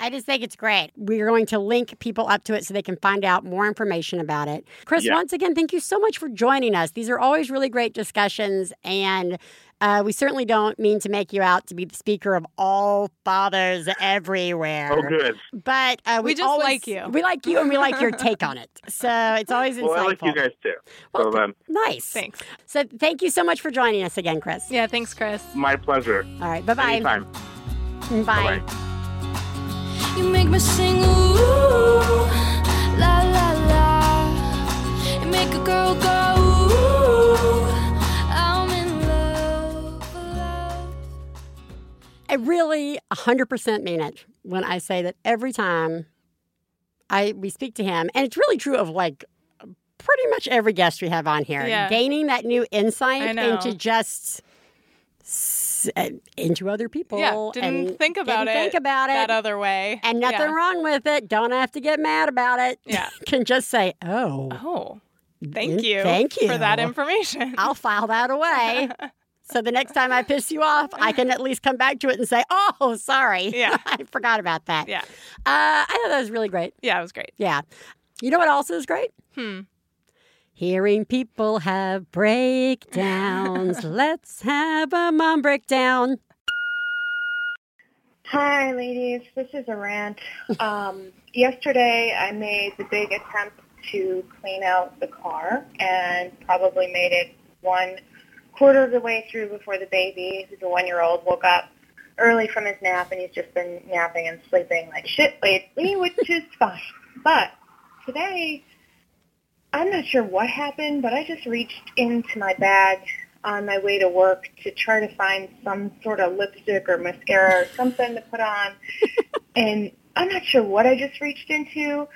Speaker 1: I just think it's great. We're going to link people up to it so they can find out more information about it. Chris,
Speaker 12: Yeah.
Speaker 1: once again, thank you so much for joining us. These are always really great discussions, and uh, we certainly don't mean to make you out to be the speaker of all fathers everywhere.
Speaker 12: Oh, good.
Speaker 1: But uh, we,
Speaker 2: We just
Speaker 1: always-
Speaker 2: like you.
Speaker 1: We like you, and we like your take on it. So it's always insightful.
Speaker 12: Well, I like you guys too. So then,
Speaker 1: Nice.
Speaker 2: Thanks.
Speaker 1: So thank you so much for joining us again, Chris.
Speaker 2: Yeah, thanks, Chris.
Speaker 12: my pleasure.
Speaker 1: All right. Bye bye.
Speaker 12: Anytime.
Speaker 1: Bye.
Speaker 12: Bye-bye.
Speaker 11: You make me sing ooh, la la la. You make a girl go ooh, I'm in love, love.
Speaker 1: I really 100% mean it when I say that every time I we speak to him, and it's really true of like pretty much every guest we have on here,
Speaker 2: Yeah.
Speaker 1: gaining that new insight into just uh, into other people.
Speaker 2: Yeah, didn't
Speaker 1: and
Speaker 2: think about
Speaker 1: didn't
Speaker 2: it
Speaker 1: Think about it.
Speaker 2: that other way.
Speaker 1: and nothing
Speaker 2: Yeah.
Speaker 1: wrong with it. Don't have to get mad about it.
Speaker 2: Yeah.
Speaker 1: Can just say, "Oh,
Speaker 2: Oh, thank you.
Speaker 1: Thank you
Speaker 2: for that information.
Speaker 1: I'll file that away." So the next time I piss you off, I can at least come back to it and say, "Oh, sorry,
Speaker 2: Yeah.
Speaker 1: I forgot about that."
Speaker 2: yeah,
Speaker 1: Uh, I thought that was really great.
Speaker 2: yeah, it was great.
Speaker 1: Yeah. You know what else is great?
Speaker 2: Hmm.
Speaker 1: Hearing people have breakdowns. Let's have a mom breakdown.
Speaker 10: Hi, ladies. This is a rant. Um, yesterday, I made the big attempt to clean out the car and probably made it one quarter of the way through before the baby, who's a one-year-old, woke up early from his nap, and he's just been napping and sleeping like shit lately, which is fine. But today, I'm not sure what happened, but I just reached into my bag on my way to work to try to find some sort of lipstick or mascara or something to put on. and I'm not sure what I just reached into,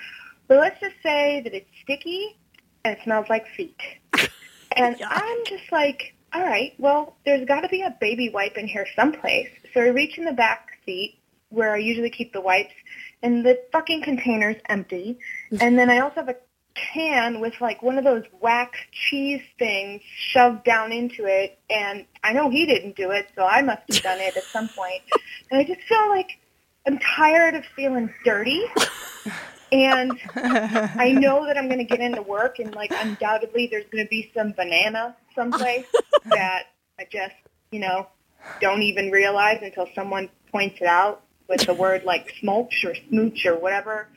Speaker 10: but let's just say that it's sticky and it smells like feet.
Speaker 13: And I'm just like, all right, well, there's got to be a baby wipe in here someplace. So I reach in the back seat where I usually keep the wipes, and the fucking container's empty. Mm-hmm. And then I also have a can with like one of those wax cheese things shoved down into it, and I know he didn't do it, so I must have done it at some point. And I just feel like I'm tired of feeling dirty. And I know that I'm going to get into work, and like undoubtedly, there's going to be some banana someplace that I just, you know, don't even realize until someone points it out with the word like smolch or smooch or whatever,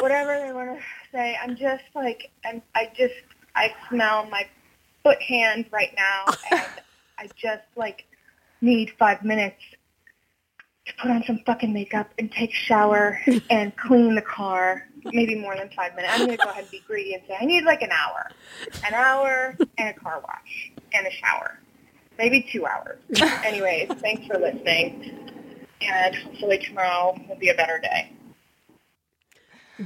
Speaker 13: whatever they want to say. I'm just like, I'm, I just, I smell my foot hand right now, and I just like need five minutes to put on some fucking makeup and take a shower and clean the car. Maybe more than five minutes. I'm gonna go ahead and be greedy and say I need like an hour, an hour and a car wash and a shower, maybe two hours. Anyways, thanks for listening, and hopefully tomorrow will be a better day.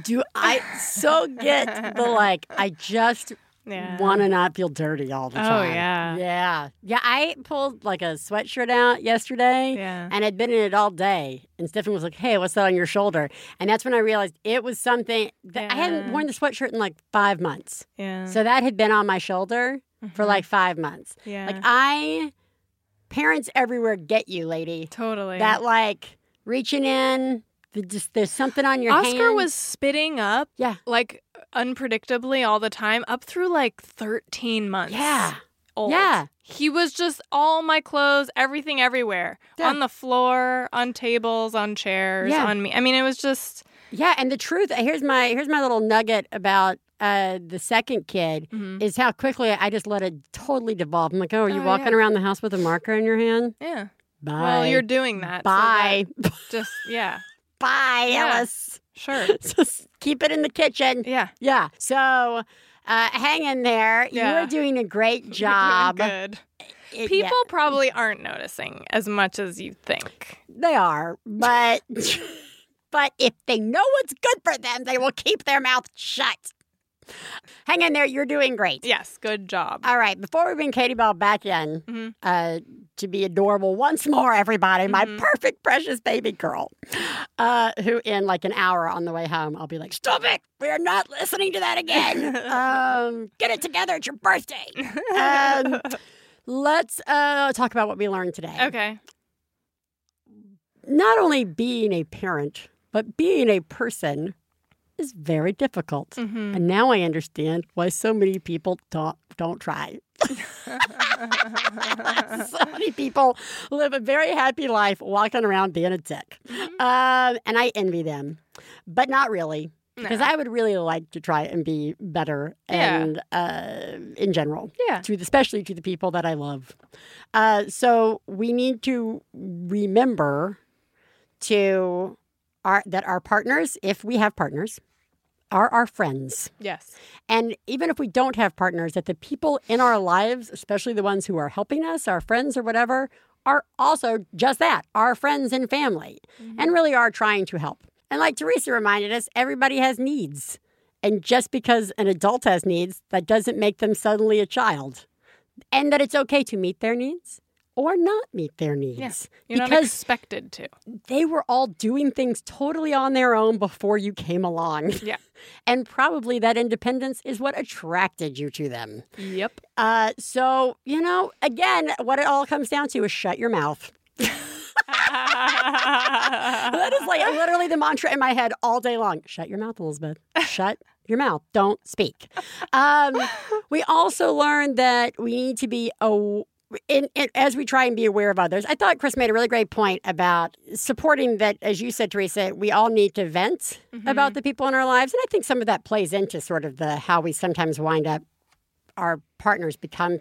Speaker 1: Do I so get the like? I just
Speaker 2: Yeah.
Speaker 1: want to not feel dirty all the
Speaker 2: Oh,
Speaker 1: time.
Speaker 2: Oh yeah.
Speaker 1: yeah, yeah. I pulled like a sweatshirt out yesterday,
Speaker 2: Yeah.
Speaker 1: and I'd been in it all day. And Stephen was like, "Hey, what's that on your shoulder?" And that's when I realized it was something that I hadn't worn the sweatshirt in like five months.
Speaker 2: Yeah.
Speaker 1: So that had been on my shoulder for
Speaker 2: Mhm.
Speaker 1: like five months.
Speaker 2: Yeah.
Speaker 1: Like I, parents everywhere get you, lady.
Speaker 2: Totally.
Speaker 1: That like reaching in, just there's something on your
Speaker 2: Oscar
Speaker 1: hand.
Speaker 2: was spitting up,
Speaker 1: yeah,
Speaker 2: like unpredictably all the time, up through like 13 months.
Speaker 1: Yeah.
Speaker 2: Old.
Speaker 1: Yeah.
Speaker 2: He was just all my clothes, everything everywhere.
Speaker 1: Yeah.
Speaker 2: On the floor, on tables, on chairs,
Speaker 1: Yeah.
Speaker 2: on me. I mean, it was just
Speaker 1: Yeah, and the truth here's my here's my little nugget about uh, the second kid
Speaker 2: Mhm.
Speaker 1: is how quickly I just let it totally devolve. I'm like, oh, are you
Speaker 2: Oh,
Speaker 1: walking
Speaker 2: yeah.
Speaker 1: around the house with a marker in your hand?
Speaker 2: yeah.
Speaker 1: Bye.
Speaker 2: Well, you're doing that. so
Speaker 1: Bye.
Speaker 2: that just yeah.
Speaker 1: Bye,
Speaker 2: Yeah.
Speaker 1: Alice.
Speaker 2: Sure.
Speaker 1: Just keep it in the kitchen.
Speaker 2: Yeah.
Speaker 1: Yeah. So uh, hang in there.
Speaker 2: Yeah.
Speaker 1: You're doing a great job.
Speaker 2: good.
Speaker 1: It-
Speaker 2: People
Speaker 1: yeah,
Speaker 2: probably aren't noticing as much as you think.
Speaker 1: they are, but but if they know what's good for them, they will keep their mouth shut. Hang in there. You're doing great.
Speaker 2: Yes, good job.
Speaker 1: All right, before we bring Katie Bell back in
Speaker 2: Mhm.
Speaker 1: uh, to be adorable once more, everybody, my
Speaker 2: Mhm.
Speaker 1: perfect, precious baby girl, uh, who in like an hour on the way home, I'll be like, stop it. We are not listening to that again. um, get it together. It's your birthday. Um, let's uh, talk about what we learned today.
Speaker 2: Okay.
Speaker 1: Not only being a parent, but being a person is very difficult.
Speaker 2: Mhm.
Speaker 1: And now I understand why so many people don't don't try. so many people live a very happy life walking around being a dick. Um, and I envy them, but not really. Because
Speaker 2: No.
Speaker 1: I would really like to try and be better
Speaker 2: Yeah.
Speaker 1: and uh, in general,
Speaker 2: Yeah.
Speaker 1: to especially to the people that I love. Uh, so we need to remember to our that our partners, if we have partners, are our friends.
Speaker 2: Yes.
Speaker 1: And even if we don't have partners, that the people in our lives, especially the ones who are helping us, our friends or whatever, are also just that, our friends and family, mm-hmm. and really are trying to help. And like Theresa reminded us, everybody has needs. And just because an adult has needs, that doesn't make them suddenly a child. And that it's okay to meet their needs or not meet their needs.
Speaker 2: Yes. You're not
Speaker 1: because
Speaker 2: expected to.
Speaker 1: they were all doing things totally on their own before you came along.
Speaker 2: Yeah.
Speaker 1: and probably that independence is what attracted you to them.
Speaker 2: Yep.
Speaker 1: Uh, so, you know, again, what it all comes down to is shut your mouth. that is like literally the mantra in my head all day long. Shut your mouth, Elizabeth. Shut your mouth. Don't speak. Um, we also learned that we need to be a. In, in, as we try and be aware of others, I thought Chris made a really great point about supporting that, as you said, Theresa, we all need to vent about the people in our lives. And I think some of that plays into sort of the how we sometimes wind up, our partners become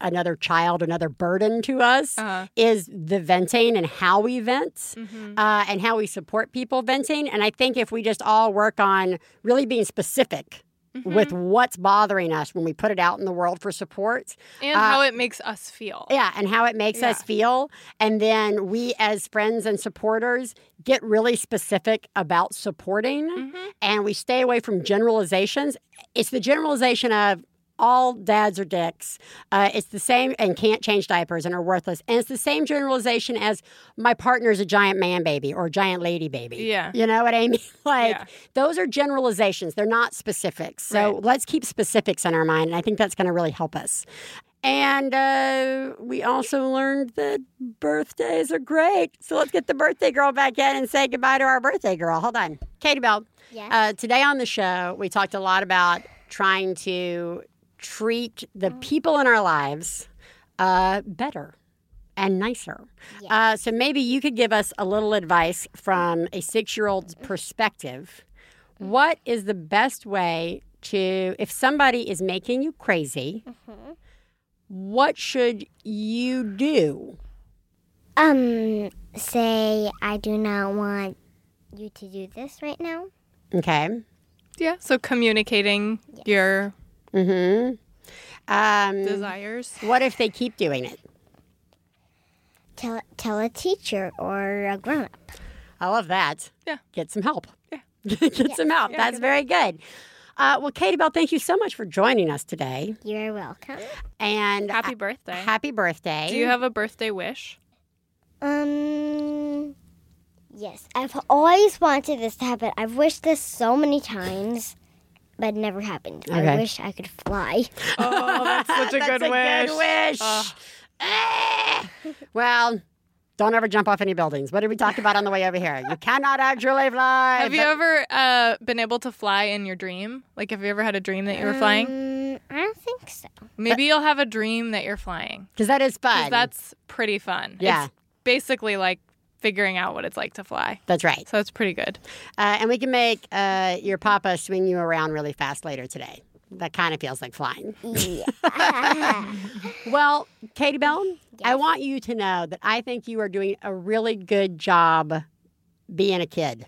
Speaker 1: another child, another burden to us
Speaker 2: Uh-huh.
Speaker 1: is the venting and how we vent
Speaker 2: Mhm.
Speaker 1: uh, and how we support people venting. And I think if we just all work on really being specific with what's bothering us when we put it out in the world for support.
Speaker 2: And
Speaker 1: uh,
Speaker 2: how it makes us feel.
Speaker 1: Yeah, and how it makes us feel. And then we, as friends and supporters, get really specific about supporting
Speaker 2: Mm-hmm.
Speaker 1: and we stay away from generalizations. It's the generalization of, all dads are dicks. Uh, it's the same and can't change diapers and are worthless. And it's the same generalization as my partner's a giant man baby or a giant lady baby.
Speaker 2: Yeah.
Speaker 1: You know what I mean? Like
Speaker 2: Yeah.
Speaker 1: those are generalizations. They're not specifics. So
Speaker 2: Right.
Speaker 1: let's keep specifics in our mind. And I think that's going to really help us. And uh, we also learned that birthdays are great. So let's get the birthday girl back in and say goodbye to our birthday girl. Hold on. Katie Bell.
Speaker 3: Yes.
Speaker 1: Uh, today on the show, we talked a lot about trying to treat the people in our lives uh, better and nicer. Uh, so maybe you could give us a little advice from a six year old's perspective. What is the best way to, if somebody is making you crazy, what should you do?
Speaker 3: Um, say I do not want you to do this right now.
Speaker 1: Okay.
Speaker 2: Yeah. So communicating your
Speaker 1: Mm-hmm. Um,
Speaker 2: desires.
Speaker 1: what if they keep doing it?
Speaker 3: Tell tell a teacher or a grown up.
Speaker 1: I love that.
Speaker 2: Yeah.
Speaker 1: Get some help.
Speaker 2: Yeah.
Speaker 1: Get some help. That's very good. Uh, well, Katie Bell, thank you so much for joining us today.
Speaker 3: You're welcome.
Speaker 1: And
Speaker 2: Happy
Speaker 1: uh,
Speaker 2: birthday.
Speaker 1: happy birthday.
Speaker 2: Do you have a birthday wish?
Speaker 3: Um. Yes, I've always wanted this to happen. I've wished this so many times, but it never happened.
Speaker 1: Okay.
Speaker 3: I wish I could fly.
Speaker 2: Oh, that's such a
Speaker 1: That's
Speaker 2: good
Speaker 1: a
Speaker 2: wish.
Speaker 1: good wish.
Speaker 2: Oh.
Speaker 1: Well, don't ever jump off any buildings. What did we talk about on the way over here? You cannot actually fly.
Speaker 2: Have you ever uh, been able to fly in your dream? Like, have you ever had a dream that you were flying?
Speaker 3: Um, I don't think so.
Speaker 2: Maybe you'll have a dream that you're flying.
Speaker 1: Because that is fun.
Speaker 2: that's pretty fun.
Speaker 1: Yeah.
Speaker 2: It's basically like figuring out what it's like to fly.
Speaker 1: That's right.
Speaker 2: So it's pretty good.
Speaker 1: Uh, and we can make uh, your papa swing you around really fast later today. That kind of feels like flying.
Speaker 3: Yeah.
Speaker 1: Well, Katie Bell, I want you to know that I think you are doing a really good job being a kid.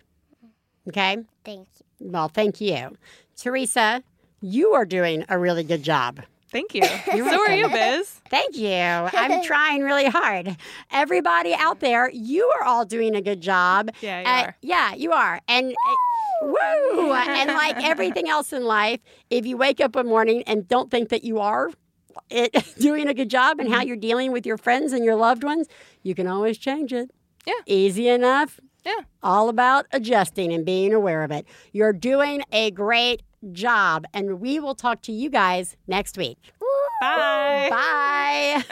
Speaker 1: Okay?
Speaker 3: Thank you.
Speaker 1: Well, thank you. Theresa, you are doing a really good job.
Speaker 2: Thank you. so are you, Biz.
Speaker 1: Thank you. I'm trying really hard. Everybody out there, you are all doing a good job.
Speaker 2: Yeah, you
Speaker 1: Uh,
Speaker 2: are.
Speaker 1: Yeah, you are. And uh, woo! and like everything else in life, if you wake up one morning and don't think that you are it, doing a good job and how
Speaker 2: Mm-hmm.
Speaker 1: you're dealing with your friends and your loved ones, you can always change it.
Speaker 2: Yeah.
Speaker 1: Easy enough.
Speaker 2: Yeah.
Speaker 1: All about adjusting and being aware of it. You're doing a great job, and we will talk to you guys next week.
Speaker 2: Bye.
Speaker 1: Bye.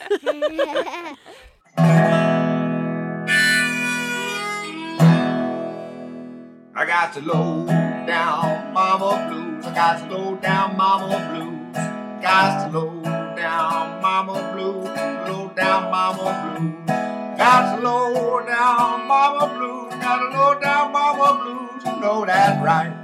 Speaker 14: I got to low down mama blues. I got to low down mama blues. Got to low down mama blues. Low down mama blues. Got to low down mama blues. Got to low down mama blues. You know that's right.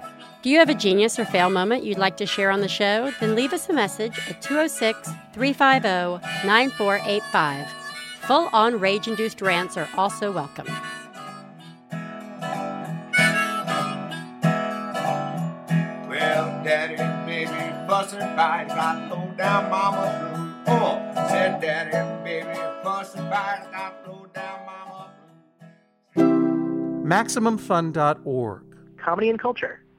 Speaker 1: Do you have a genius or fail moment you'd like to share on the show? Then leave us a message at 206 350 9485. Full on rage induced rants are also welcome.
Speaker 14: Well, daddy and baby fussing fight. Got low down mama blues. Oh, said daddy baby fussing fight. Got low down mama blues.
Speaker 15: MaximumFun.org.
Speaker 16: Comedy and culture.